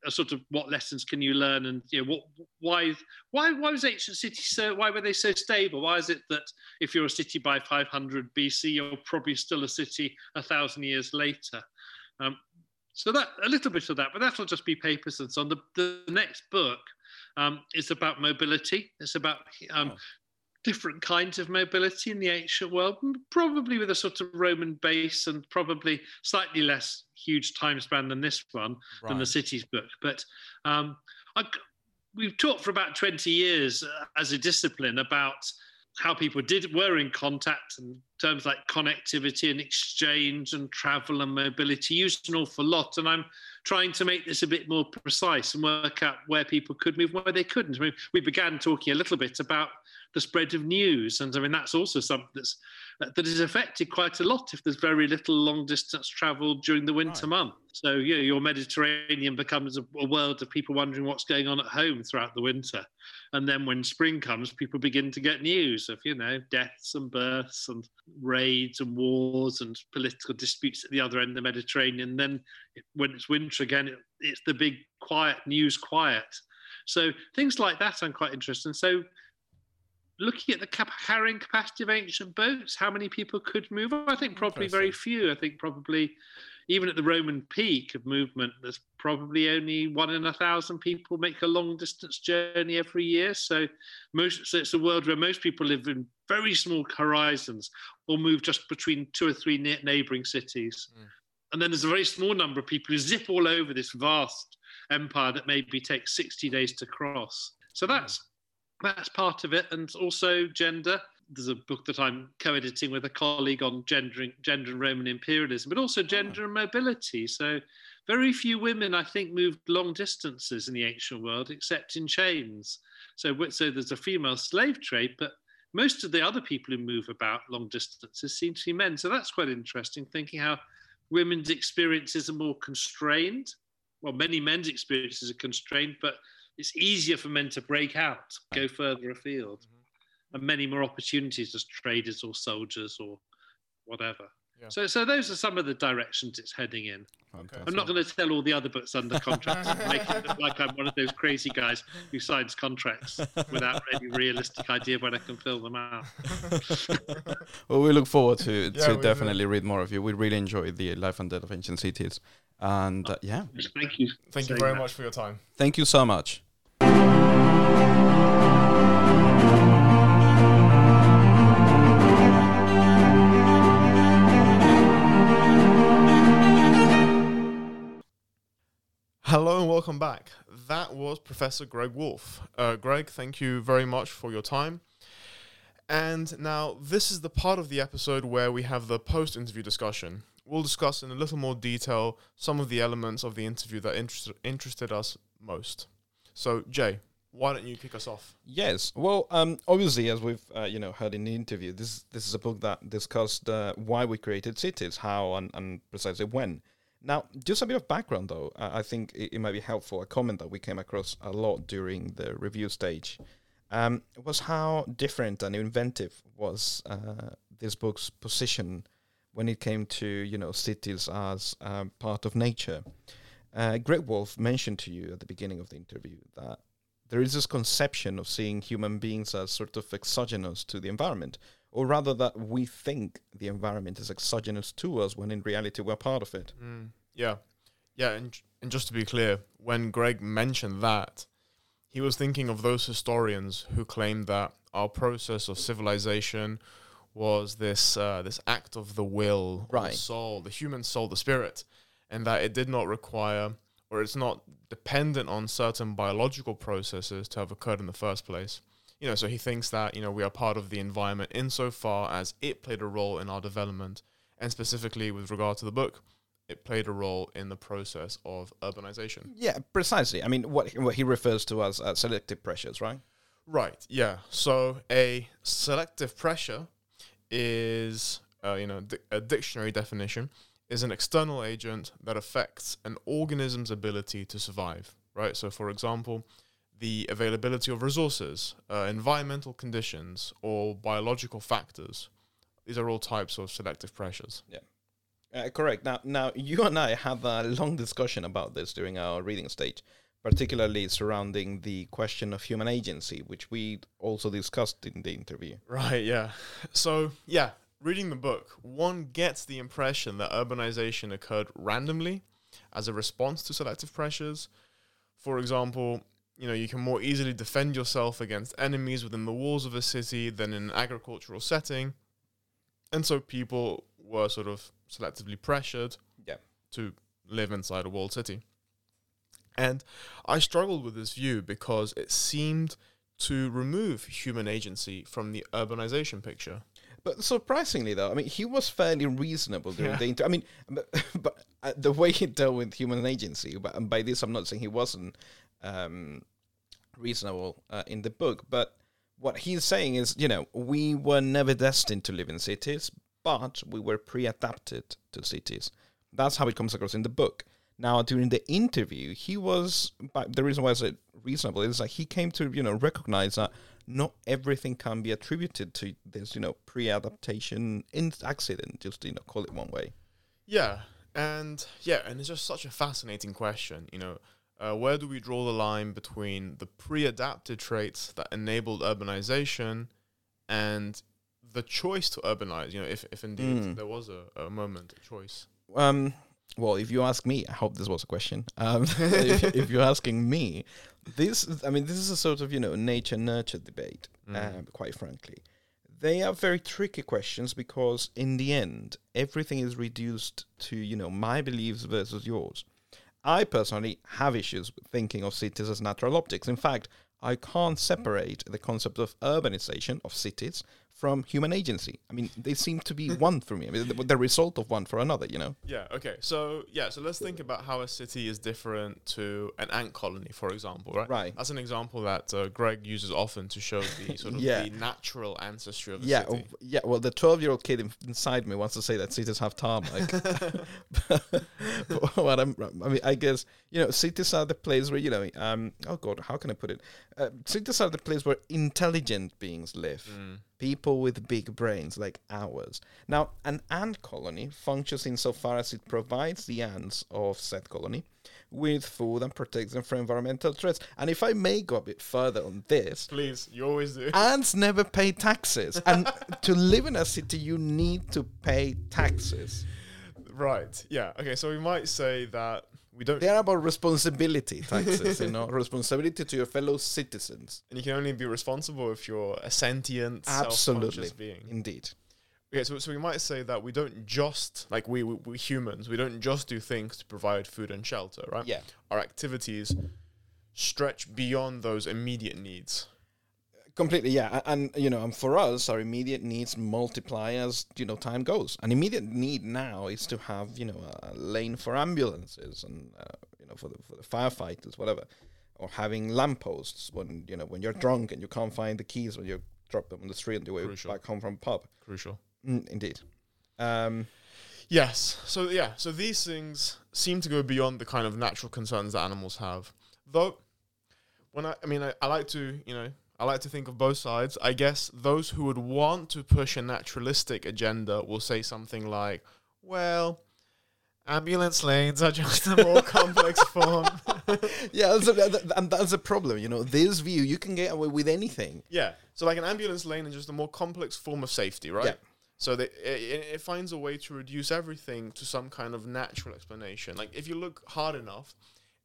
Speaker 3: sort of what lessons can you learn? And you know what why why why was ancient cities so why were they so stable? Why is it that if you're a city by 500 bc you're probably still a city a thousand years later? Um, so that a little bit of that but that'll just be papers and so on. The, the next book um, is about mobility. It's about um,
Speaker 2: Oh.
Speaker 3: Different kinds of mobility in the ancient world probably with a sort of roman base and probably slightly less huge time span than this one than the
Speaker 2: Right.
Speaker 3: cities book. But um, I, we've talked for about 20 years uh, as a discipline about how people did were in contact and terms like connectivity and exchange and travel and mobility used an awful lot and i'm trying to make this a bit more precise and work out where people could move where they couldn't I mean, we began talking a little bit about the spread of news and i mean that's also something that's that is affected quite a lot if there's very little long distance travel during the winter
Speaker 2: Right.
Speaker 3: months. So yeah, your Mediterranean becomes a, a world of people wondering what's going on at home throughout the winter, and then when spring comes, people begin to get news of you know deaths and births and raids and wars and political disputes at the other end of the Mediterranean. Then when it's winter again, it, it's the big quiet news quiet. So things like that I'm quite interested in. So looking at the cap- carrying capacity of ancient boats, how many people could move? I think probably very few. I think probably even at the Roman peak of movement, there's probably only one in a thousand people make a long distance journey every year. So most so it's a world where most people live in very small horizons or move just between two or three ne- neighboring cities.
Speaker 1: Mm.
Speaker 3: And then there's a very small number of people who zip all over this vast empire that maybe takes 60 days to cross. So that's that's part of it, and also gender. There's a book that I'm co-editing with a colleague on gender, gender and Roman imperialism, but also ah. gender and mobility. So, very few women, I think, moved long distances in the ancient world, except in chains. So, so there's a female slave trade, but most of the other people who move about long distances seem to be men. So that's quite interesting, thinking how women's experiences are more constrained. Well, many men's experiences are constrained, but it's easier for men to break out, go further afield, and many more opportunities as traders or soldiers or whatever.
Speaker 1: Yeah.
Speaker 3: So, so those are some of the directions it's heading in.
Speaker 2: Fantastic.
Speaker 3: I'm not going to tell all the other books under contract, and make it look like I'm one of those crazy guys who signs contracts without any realistic idea when I can fill them out. [LAUGHS]
Speaker 2: Well, we look forward to,
Speaker 1: Yeah,
Speaker 2: to
Speaker 1: we do.
Speaker 2: definitely read more of you. We really enjoyed the life and death of ancient cities, and uh, yeah,
Speaker 3: Thank you.
Speaker 1: Thank you very
Speaker 3: that.
Speaker 1: much for your time.
Speaker 2: thank you so much.
Speaker 1: Hello and welcome back. That was Professor Greg Woolf. Uh, Greg, thank you very much for your time. And now, this is the part of the episode where we have the post interview discussion. We'll discuss in a little more detail some of the elements of the interview that interested, interested us most. So, Jay, why don't you kick us off?
Speaker 2: Yes. Well, um, obviously, as we've uh, you know heard in the interview, this this is a book that discussed uh, why we created cities, how, and, and precisely when. Now, just a bit of background, though. I think it, it, might be helpful. A comment that we came across a lot during the review stage um, was how different and inventive was uh, this book's position when it came to you know cities as um, part of nature. Uh, Greg Woolf mentioned to you at the beginning of the interview that there is this conception of seeing human beings as sort of exogenous to the environment, or rather that we think the environment is exogenous to us when in reality we're part of it.
Speaker 1: Mm, yeah, yeah, and and just to be clear, when Greg mentioned that, he was thinking of those historians who claimed that our process of civilization was this uh, this act of the will,
Speaker 2: right.
Speaker 1: the soul, the human soul, the spirit, and that it did not require or it's not dependent on certain biological processes to have occurred in the first place. You know, so he thinks that you know we are part of the environment insofar as it played a role in our development, and specifically with regard to the book, it played a role in the process of urbanization.
Speaker 2: Yeah, precisely. I mean, what what he refers to as uh, selective pressures, right?
Speaker 1: Right. Yeah. So a selective pressure is, uh, you know, di- a dictionary definition is an external agent that affects an organism's ability to survive. Right. So, for example, the availability of resources, uh, environmental conditions, or biological factors. These are all types of selective pressures.
Speaker 2: Yeah. Uh, correct. Now, now you and I had a long discussion about this during our reading stage, particularly surrounding the question of human agency, which we also discussed in the interview.
Speaker 1: Right. Yeah. So yeah, reading the book, one gets the impression that urbanization occurred randomly as a response to selective pressures. For example, you know, you can more easily defend yourself against enemies within the walls of a city than in an agricultural setting. And so people were sort of selectively pressured
Speaker 2: yeah.
Speaker 1: to live inside a walled city. And I struggled with this view because it seemed to remove human agency from the urbanization picture.
Speaker 2: But surprisingly, though, I mean, he was fairly reasonable during yeah. the interview. I mean, [LAUGHS] but, but uh, the way he dealt with human agency, but and by this I'm not saying he wasn't um, reasonable uh, in the book, but what he's saying is, you know, we were never destined to live in cities, but we were pre-adapted to cities. That's how it comes across in the book. Now, during the interview, he was. But the reason why I said reasonable is that he came to you know recognize that not everything can be attributed to this you know pre-adaptation in accident. Just you know call it one way.
Speaker 1: Yeah, and yeah, and it's just such a fascinating question. You know, uh, where do we draw the line between the pre-adapted traits that enabled urbanization and the choice to urbanize? You know, if if indeed mm. there was a, a moment, a choice.
Speaker 2: Um well, if you ask me, I hope this was a question. Um, [LAUGHS] if, if, you're asking me, this, I mean, this is a sort of, you know, nature nurture debate, mm. uh, quite frankly. They are very tricky questions because, in the end, everything is reduced to, you know, my beliefs versus yours. I personally have issues with thinking of cities as natural objects. In fact, I can't separate the concept of urbanization of cities from human agency. I mean, they seem to be one for me. I mean, the, the, result of one for another, you know?
Speaker 1: Yeah, okay. So, yeah, so let's think about how a city is different to an ant colony, for example, right?
Speaker 2: Right.
Speaker 1: That's an example that uh, Greg uses often to show the [LAUGHS] sort of yeah. the natural ancestry of the
Speaker 2: yeah,
Speaker 1: city.
Speaker 2: yeah, well, the 12 year old kid in, inside me wants to say that cities have tarmac. [LAUGHS] [LAUGHS] what I'm, I mean, I guess, you know, cities are the place where, you know, um, oh God, how can I put it? Uh, cities are the place where intelligent beings live. Mm people with big brains like ours. Now, an ant colony functions insofar as it provides the ants of said colony with food and protects them from environmental threats. And if I may go a bit further on this,
Speaker 1: please, you always do.
Speaker 2: Ants never pay taxes, and [LAUGHS] to live in a city, you need to pay taxes.
Speaker 1: Right. Yeah. Okay. So we might say that we don't.
Speaker 2: They are about responsibility taxes, you know, [LAUGHS] responsibility to your fellow citizens.
Speaker 1: And you can only be responsible if you're a sentient, absolutely being.
Speaker 2: Indeed.
Speaker 1: Okay, so so we might say that we don't just like we, we we humans, we don't just do things to provide food and shelter, right?
Speaker 2: Yeah.
Speaker 1: Our activities stretch beyond those immediate needs.
Speaker 2: Completely, yeah, and you know, and for us, our immediate needs multiply as you know time goes. An immediate need now is to have you know a lane for ambulances and uh, you know for the for the firefighters, whatever. or having lampposts when you know when you're drunk and you can't find the keys when you drop them on the street on the way
Speaker 1: Crucial.
Speaker 2: back home from pub.
Speaker 1: Crucial.
Speaker 2: Mm, indeed. Um,
Speaker 1: Yes. So yeah. So these things seem to go beyond the kind of natural concerns that animals have. Though, when I, I mean, I, I like to, you know, I like to think of both sides. I guess those who would want to push a naturalistic agenda will say something like, "Well, ambulance lanes are just a more [LAUGHS] complex form." [LAUGHS]
Speaker 2: yeah, that's a, that, and that's a problem. You know, this view you can get away with anything.
Speaker 1: Yeah. So like an ambulance lane is just a more complex form of safety, right?
Speaker 2: Yeah.
Speaker 1: So that it, it finds a way to reduce everything to some kind of natural explanation. Like if you look hard enough,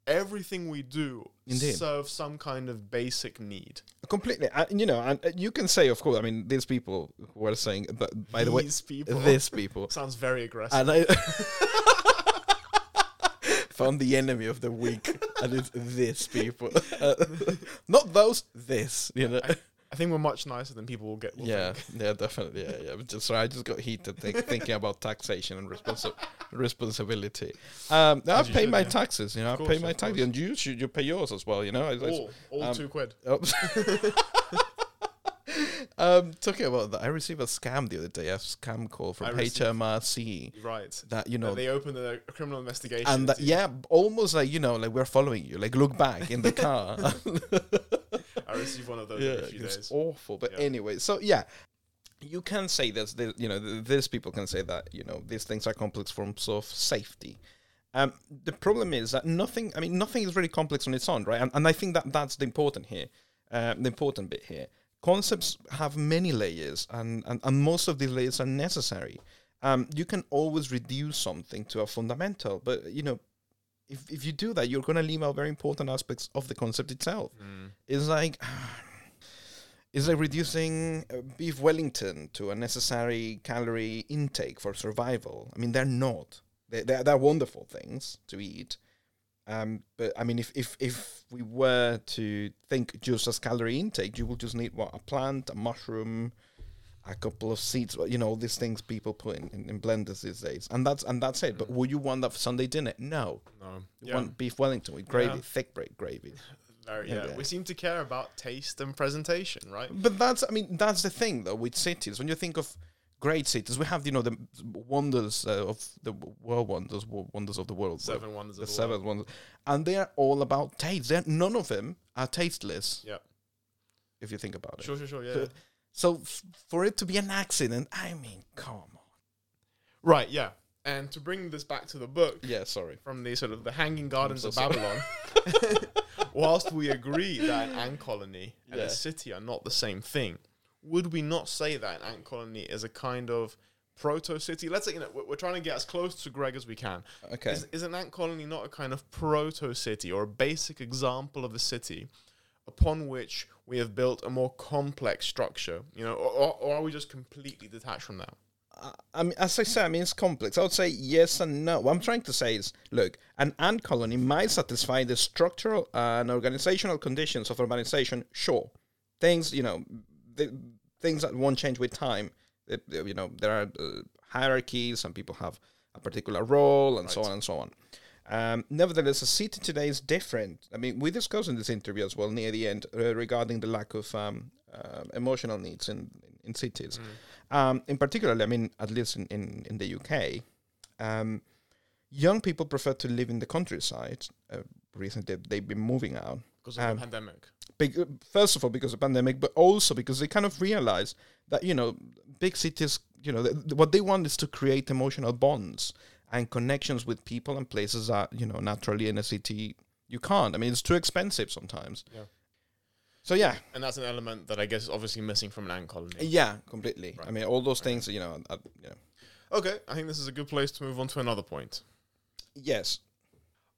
Speaker 1: everything we do
Speaker 2: Indeed.
Speaker 1: serves some kind of basic need.
Speaker 2: Completely, and you know, and uh, you can say, of course. I mean, these people who are saying, but by the way,
Speaker 1: These people.
Speaker 2: these people, [LAUGHS]
Speaker 1: sounds very aggressive.
Speaker 2: and I [LAUGHS] found the enemy of the week, and it's this people, [LAUGHS] uh, not those. This, you know.
Speaker 1: I think we're much nicer than people will get. will
Speaker 2: Yeah,
Speaker 1: think.
Speaker 2: yeah, definitely. Yeah, yeah. Just sorry, I just got heated think, thinking about taxation and responsi- responsibility. Um, I pay
Speaker 1: should,
Speaker 2: my
Speaker 1: yeah.
Speaker 2: taxes. You know,
Speaker 1: Of
Speaker 2: I
Speaker 1: course,
Speaker 2: pay my taxes, and you should you pay yours as well. You know, I, I-
Speaker 1: All, all
Speaker 2: um,
Speaker 1: two quid. [LAUGHS]
Speaker 2: Oh. [LAUGHS] um, talking about that, I received a scam the other day, a scam call from HMRC
Speaker 1: Right.
Speaker 2: that you
Speaker 1: No,
Speaker 2: know,
Speaker 1: they opened a, a criminal investigation.
Speaker 2: and that, yeah, almost like you know, like we're following you. Like look back in the car. [LAUGHS]
Speaker 1: I received one of those
Speaker 2: yeah,
Speaker 1: every few
Speaker 2: it's
Speaker 1: days.
Speaker 2: awful. But
Speaker 1: Yeah.
Speaker 2: anyway, so yeah, you can say this. You know, th- these people can say that you know these things are complex forms of safety. Um, the problem is that nothing. I mean, nothing is really complex on its own, right? And, and I think that that's the important here. Uh, the important bit here. Concepts have many layers, and, and, and most of these layers are necessary. Um, you can always reduce something to a fundamental, but you know, if if you do that, you're going to leave out very important aspects of the concept itself.
Speaker 1: Mm.
Speaker 2: It's like [SIGHS] it's like reducing uh, beef Wellington to a necessary calorie intake for survival. I mean, they're not. They they're, they're wonderful things to eat. Um, but I mean, if, if if we were to think just as calorie intake, you will just need what a plant, a mushroom, a couple of seeds. You know, all these things people put in, in, in blenders these days, and that's and that's it. But would you want that for Sunday dinner? No.
Speaker 1: No.
Speaker 2: You
Speaker 1: Yeah.
Speaker 2: want beef Wellington with gravy,
Speaker 1: Yeah.
Speaker 2: thick break gravy. [LAUGHS]
Speaker 1: Very,
Speaker 2: Yeah,
Speaker 1: yeah. We seem to care about taste and presentation, right?
Speaker 2: But that's, I mean, that's the thing though with cities. When you think of great cities, we have, you know, the wonders uh, of the world wonders, wonders of the world,
Speaker 1: Seven wonders
Speaker 2: the
Speaker 1: of the
Speaker 2: seven
Speaker 1: world.
Speaker 2: wonders, and they're all about taste. They're, none of them are tasteless.
Speaker 1: Yeah.
Speaker 2: if you think about it.
Speaker 1: Sure, sure, sure. Yeah.
Speaker 2: So- So f- for it to be an accident, I mean, come on.
Speaker 1: Right. Yeah. And to bring this back to the book,
Speaker 2: Yeah, sorry.
Speaker 1: from the sort of the Hanging Gardens
Speaker 2: so
Speaker 1: of
Speaker 2: sorry.
Speaker 1: Babylon, [LAUGHS] whilst we agree that an ant colony and
Speaker 2: Yeah.
Speaker 1: a city are not the same thing, would we not say that an ant colony is a kind of proto city? Let's say you know we're, we're trying to get as close to Greg as we can.
Speaker 2: Okay.
Speaker 1: Is, is an ant colony not a kind of proto city or a basic example of a city upon which we have built a more complex structure? You know, or, or, are we just completely detached from that?
Speaker 2: I- I mean, as I say, I mean, it's complex. I would say yes and no. What I'm trying to say is, look, an ant colony might satisfy the structural and organizational conditions of urbanization. Sure, things, you know, the, things that won't change with time. It- you know, there are uh, hierarchies. Some people have a particular role, and so on and so on. Um, nevertheless, a city today is different. I mean, we discussed in this interview as well near the end uh, regarding the lack of um, uh, emotional needs in in cities. Um, in particular, I mean, at least in, in, in the UK, um, young people prefer to live in the countryside. Uh, recently, they've been moving out.
Speaker 1: Because of
Speaker 2: Um,
Speaker 1: the pandemic.
Speaker 2: Big, first of all, because of the pandemic, but also because they kind of realize that you know, big cities, you know, th- what they want is to create emotional bonds and connections with people and places that you know naturally in a city you can't. I mean, it's too expensive sometimes.
Speaker 1: Yeah.
Speaker 2: So yeah,
Speaker 1: And that's an element that I guess is obviously missing from an ant colony.
Speaker 2: yeah, completely. I mean, all those things, you know, uh, you know.
Speaker 1: Okay, I think this is a good place to move on to another point.
Speaker 2: Yes,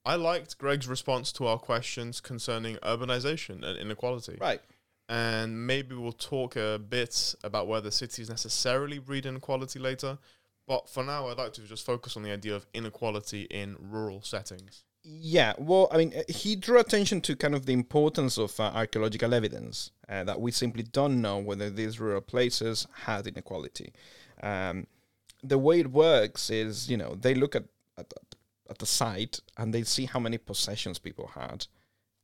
Speaker 1: I liked Greg's response to our questions concerning urbanization and inequality.
Speaker 2: right.
Speaker 1: And maybe we'll talk a bit about whether cities necessarily breed inequality later. But for now, I'd like to just focus on the idea of inequality in rural settings.
Speaker 2: Yeah, well, I mean, uh, he drew attention to kind of the importance of uh, archaeological evidence uh, that we simply don't know whether these rural places had inequality. Um, the way it works is, you know, they look at, at at the site and they see how many possessions people had,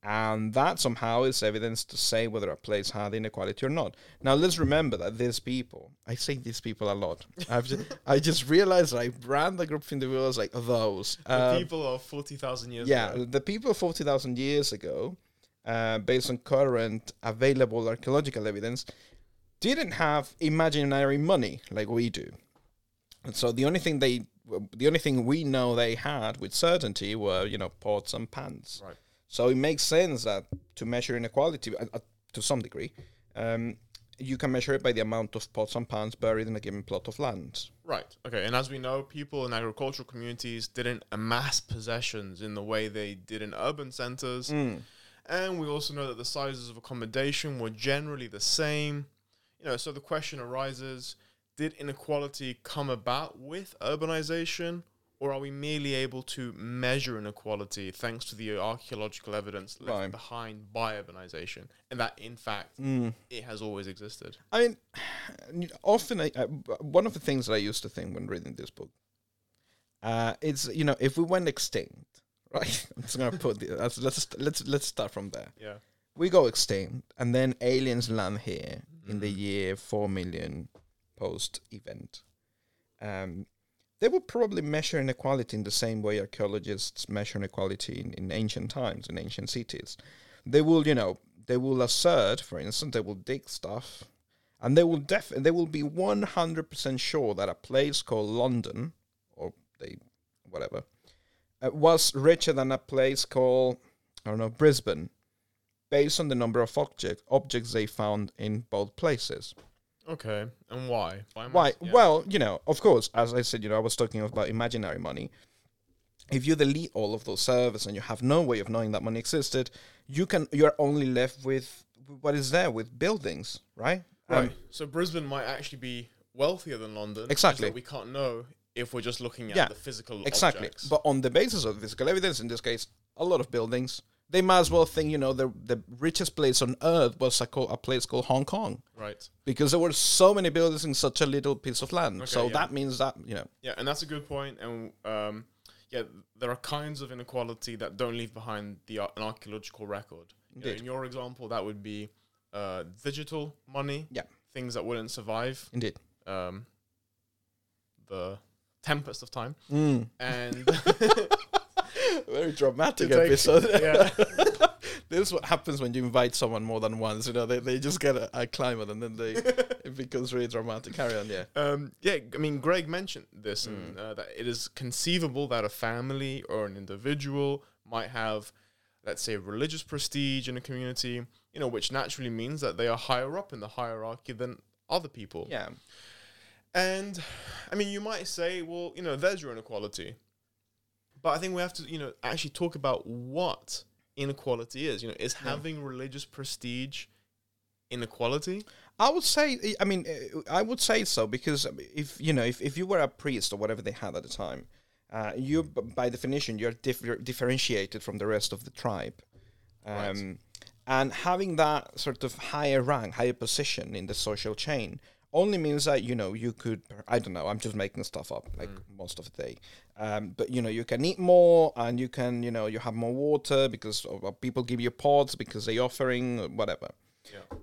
Speaker 2: and that somehow is evidence to say whether a place had inequality or not. Now let's remember that these people, I say these people a lot. I've just, I just realized I brand the group of individuals like those.
Speaker 1: The
Speaker 2: Um,
Speaker 1: people of 40,000 years
Speaker 2: yeah,
Speaker 1: ago.
Speaker 2: the people of 40,000 years ago, uh, based on current available archaeological evidence, didn't have imaginary money like we do. And so the only thing they, the only thing we know they had with certainty were, you know, pots and pans.
Speaker 1: Right.
Speaker 2: So it makes sense that to measure inequality uh, uh, to some degree, um, you can measure it by the amount of pots and pans buried in a given plot of land.
Speaker 1: Right. Okay. And as we know, people in agricultural communities didn't amass possessions in the way they did in urban centers. And we also know that the sizes of accommodation were generally the same. You know, so the question arises did inequality come about with urbanization? Or are we merely able to measure inequality thanks to the archaeological evidence left
Speaker 2: Right.
Speaker 1: behind by urbanization? And that, in fact, it has always existed.
Speaker 2: I mean, [SIGHS] often I, I, one of the things that I used to think when reading this book, uh, it's you know if we went extinct, [LAUGHS] right? I'm just gonna put the, let's let's let's let's start from there.
Speaker 1: Yeah.
Speaker 2: We go extinct, and then aliens land here in the year four million post event. Um, they would probably measure inequality in the same way archaeologists measure inequality in, in ancient times, in ancient cities. They will, you know, they will assert, for instance, they will dig stuff, and they will def they will be one hundred percent sure that a place called London, or they, whatever, uh, was richer than a place called I don't know Brisbane, based on the number of object objects they found in both places.
Speaker 1: Okay. And why? Why?
Speaker 2: Why?
Speaker 1: yeah.
Speaker 2: Well, you know, of course, as I said, you know, I was talking about imaginary money. If you delete all of those servers and you have no way of knowing that money existed, you can you're only left with what is there with buildings, right? Um,
Speaker 1: Right. so Brisbane might actually be wealthier than London.
Speaker 2: Exactly.
Speaker 1: we can't know if we're just looking at
Speaker 2: Yeah,
Speaker 1: the physical
Speaker 2: exactly.
Speaker 1: objects.
Speaker 2: But on the basis of physical evidence, in this case, a lot of buildings. They might as well think, you know, the the richest place on earth was a, co- a place called Hong Kong
Speaker 1: right.
Speaker 2: because there were so many buildings in such a little piece of land. so
Speaker 1: yeah.
Speaker 2: that means that you know,
Speaker 1: Yeah, and that's a good point. And um, yeah, there are kinds of inequality that don't leave behind the ar- an archaeological record. You know, in your example, that would be uh, digital money.
Speaker 2: Yeah.
Speaker 1: Things that wouldn't survive
Speaker 2: indeed.
Speaker 1: um, the tempest of time.
Speaker 2: Mm.
Speaker 1: And [LAUGHS]
Speaker 2: Very dramatic
Speaker 1: take-
Speaker 2: episode.
Speaker 1: yeah. [LAUGHS]
Speaker 2: this is what happens when you invite someone more than once. You know, they, they just get a, a climate and then they [LAUGHS] it becomes really dramatic. Carry on, yeah.
Speaker 1: Um, yeah, I mean, Greg mentioned this,
Speaker 2: Hmm.
Speaker 1: and uh, that it is conceivable that a family or an individual might have, let's say, religious prestige in a community, you know, which naturally means that they are higher up in the hierarchy than other people.
Speaker 2: Yeah.
Speaker 1: And, I mean, you might say, well, you know, there's your inequality. But I think we have to, you know, actually talk about what inequality is. You know, is having religious prestige inequality?
Speaker 2: I would say, I mean, I would say so because if you know, if, if you were a priest or whatever they had at the time, uh, you by definition you're differ- differentiated from the rest of the tribe, um,
Speaker 1: Right.
Speaker 2: and having that sort of higher rank, higher position in the social chain only means that you know you could. I don't know. I'm just making stuff up like most of the day, um, but you know you can eat more and you can you know you have more water because of people give you pods because they're offering whatever.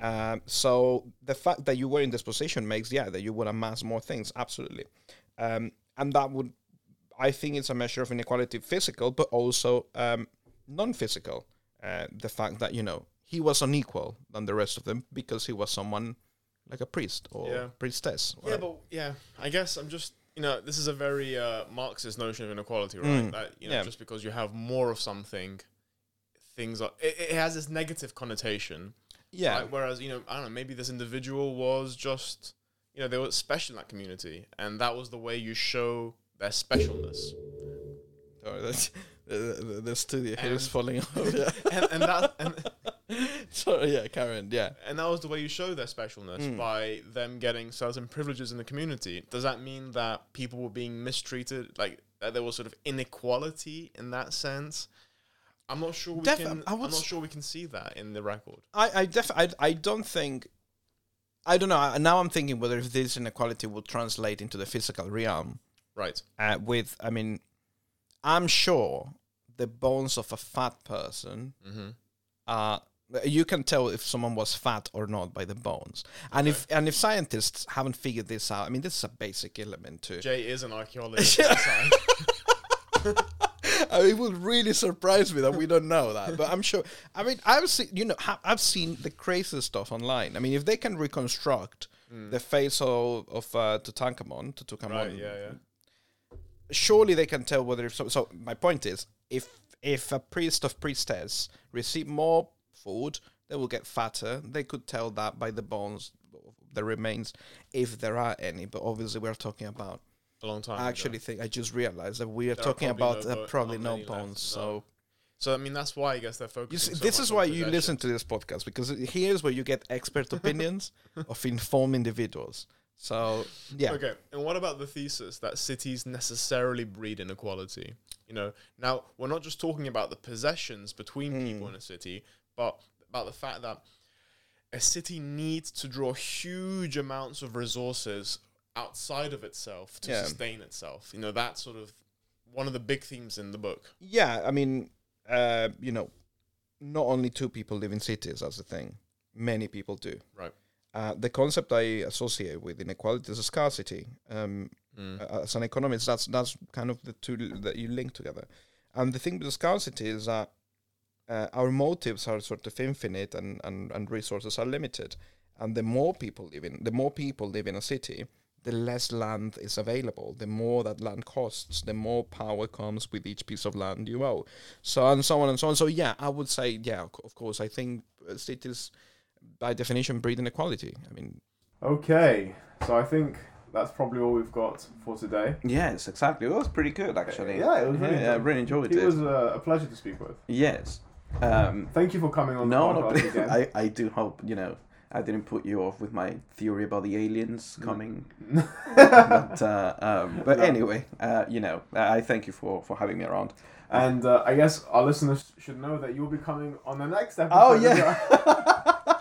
Speaker 2: Um, so the fact that you were in this position makes yeah that you would amass more things absolutely, um, and that would I think it's a measure of inequality physical but also um, non-physical. Uh, the fact that you know he was unequal than the rest of them because he was someone like a priest or
Speaker 1: Yeah.
Speaker 2: priestess.
Speaker 1: Yeah, but yeah, I guess I'm just you know this is a very uh, Marxist notion of inequality, right?
Speaker 2: Mm.
Speaker 1: That you know
Speaker 2: Yeah.
Speaker 1: just because you have more of something, things are it, it has this negative connotation.
Speaker 2: yeah,
Speaker 1: right? Whereas you know I don't know maybe this individual was just you know they were special in that community, and that was the way you show their specialness.
Speaker 2: Sorry, [LAUGHS] that's, the, the, the studio here is falling off. Yeah, [LAUGHS]
Speaker 1: and, and that and, [LAUGHS]
Speaker 2: sorry, yeah, Karen, yeah.
Speaker 1: and that was the way you show their specialness
Speaker 2: Mm.
Speaker 1: by them getting certain privileges in the community. Does that mean that people were being mistreated, like that there was sort of inequality in that sense? I'm not sure we
Speaker 2: Def-
Speaker 1: can.
Speaker 2: I
Speaker 1: I'm not sure we can see that in the record.
Speaker 2: I I, def- I I don't think I don't know. Now I'm thinking whether if this inequality will translate into the physical realm.
Speaker 1: Right.
Speaker 2: Uh, with I mean, I'm sure the bones of a fat person
Speaker 1: Mm-hmm.
Speaker 2: are you can tell if someone was fat or not by the bones. And if and if scientists haven't figured this out, I mean, this is a basic element too.
Speaker 6: Jay is an archaeologist. [LAUGHS]
Speaker 2: I mean, it would really surprise me that we don't know that, but I'm sure. I mean, I've seen, you know, ha- I've seen the craziest stuff online. I mean, if they can reconstruct
Speaker 6: Hmm.
Speaker 2: the face of of uh, Tutankhamun, Tutankhamun,
Speaker 6: right, yeah, yeah.
Speaker 2: surely they can tell whether. So, so my point is, if if a priest of priestess receive more food, they will get fatter. They could tell that by the bones, the remains, if there are any. But obviously, we're talking about.
Speaker 6: A long time.
Speaker 2: I
Speaker 6: ago.
Speaker 2: actually think I just realized that we are
Speaker 6: There are
Speaker 2: talking
Speaker 6: probably
Speaker 2: about
Speaker 6: no
Speaker 2: uh, probably no
Speaker 6: many left,
Speaker 2: bones.
Speaker 6: no.
Speaker 2: So
Speaker 6: So I mean, that's why I guess they're focusing.
Speaker 2: see,
Speaker 6: so
Speaker 2: this is why you listen to this podcast because here's where you get expert opinions [LAUGHS] of informed individuals. So yeah,
Speaker 6: Okay, and what about the thesis that cities necessarily breed inequality? You know, now we're not just talking about the possessions between people
Speaker 2: Hmm.
Speaker 6: in a city, but about the fact that a city needs to draw huge amounts of resources outside of itself to
Speaker 2: Yeah.
Speaker 6: sustain itself. You know, that's sort of one of the big themes in the book.
Speaker 2: yeah. I mean, uh, you know, not only two people live in cities. That's the thing. Many people do.
Speaker 6: Right.
Speaker 2: Uh, the concept I associate with inequality is a scarcity. Um, uh, as an economist, that's that's kind of the two that you link together. And the thing with the scarcity is that uh, our motives are sort of infinite and, and, and resources are limited. And the more people live in the more people live in a city, the less land is available. The more that land costs, the more power comes with each piece of land you own. So and so on and so on. So yeah, I would say yeah, of course. I think uh, cities, by definition, breed inequality. I mean,
Speaker 1: Okay, so I think that's probably all we've got for today.
Speaker 7: Yes, exactly. It was pretty good, actually.
Speaker 1: Yeah, it was really
Speaker 7: Yeah, I really enjoyed
Speaker 1: It
Speaker 7: it.
Speaker 1: was a, a pleasure to speak with.
Speaker 7: Yes. Um,
Speaker 1: Thank you for coming on
Speaker 7: no,
Speaker 1: the
Speaker 7: no,
Speaker 1: podcast [LAUGHS] again.
Speaker 7: I, I do hope, you know, I didn't put you off with my theory about the aliens
Speaker 1: Mm.
Speaker 7: coming. [LAUGHS] but uh, um, but anyway, uh, you know, I I thank you for, for having me around.
Speaker 1: And uh, I guess our listeners should know that you'll be coming on the next episode.
Speaker 7: Oh, yeah. [LAUGHS]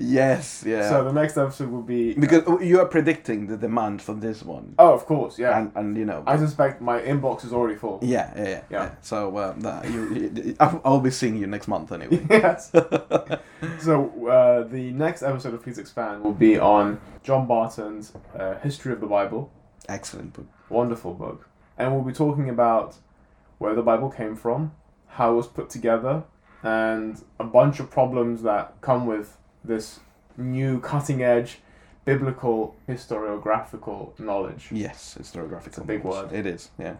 Speaker 7: yes, yeah.
Speaker 1: So the next episode will be
Speaker 7: because you are predicting the demand for this one.
Speaker 1: Oh, of course, yeah.
Speaker 7: And, and you know,
Speaker 1: I suspect my inbox is already full.
Speaker 7: yeah, yeah, yeah,
Speaker 1: Yeah.
Speaker 7: yeah. So uh, that you, you, I'll I'll be seeing you next month anyway. [LAUGHS]
Speaker 1: yes. [LAUGHS] so uh, the next episode of Please Expand will be on John Barton's uh, History of the Bible.
Speaker 7: Excellent book.
Speaker 1: Wonderful book. And we'll be talking about where the Bible came from, how it was put together, and a bunch of problems that come with this new cutting edge biblical historiographical knowledge.
Speaker 7: Yes, historiographical.
Speaker 1: It's a big
Speaker 7: knowledge.
Speaker 1: word.
Speaker 7: It is. Yeah.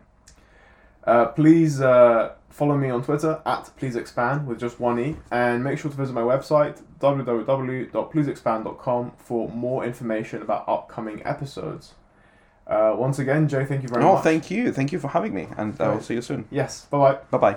Speaker 1: Uh, please uh, follow me on Twitter at Please Expand with just one E, and make sure to visit my website www.pleaseexpand.com for more information about upcoming episodes. Uh, once again, Jay, thank you very
Speaker 7: Oh,
Speaker 1: much.
Speaker 7: Oh, thank you. Thank you for having me, and I will
Speaker 1: Right.
Speaker 7: see you soon.
Speaker 1: Yes, bye bye.
Speaker 7: Bye bye.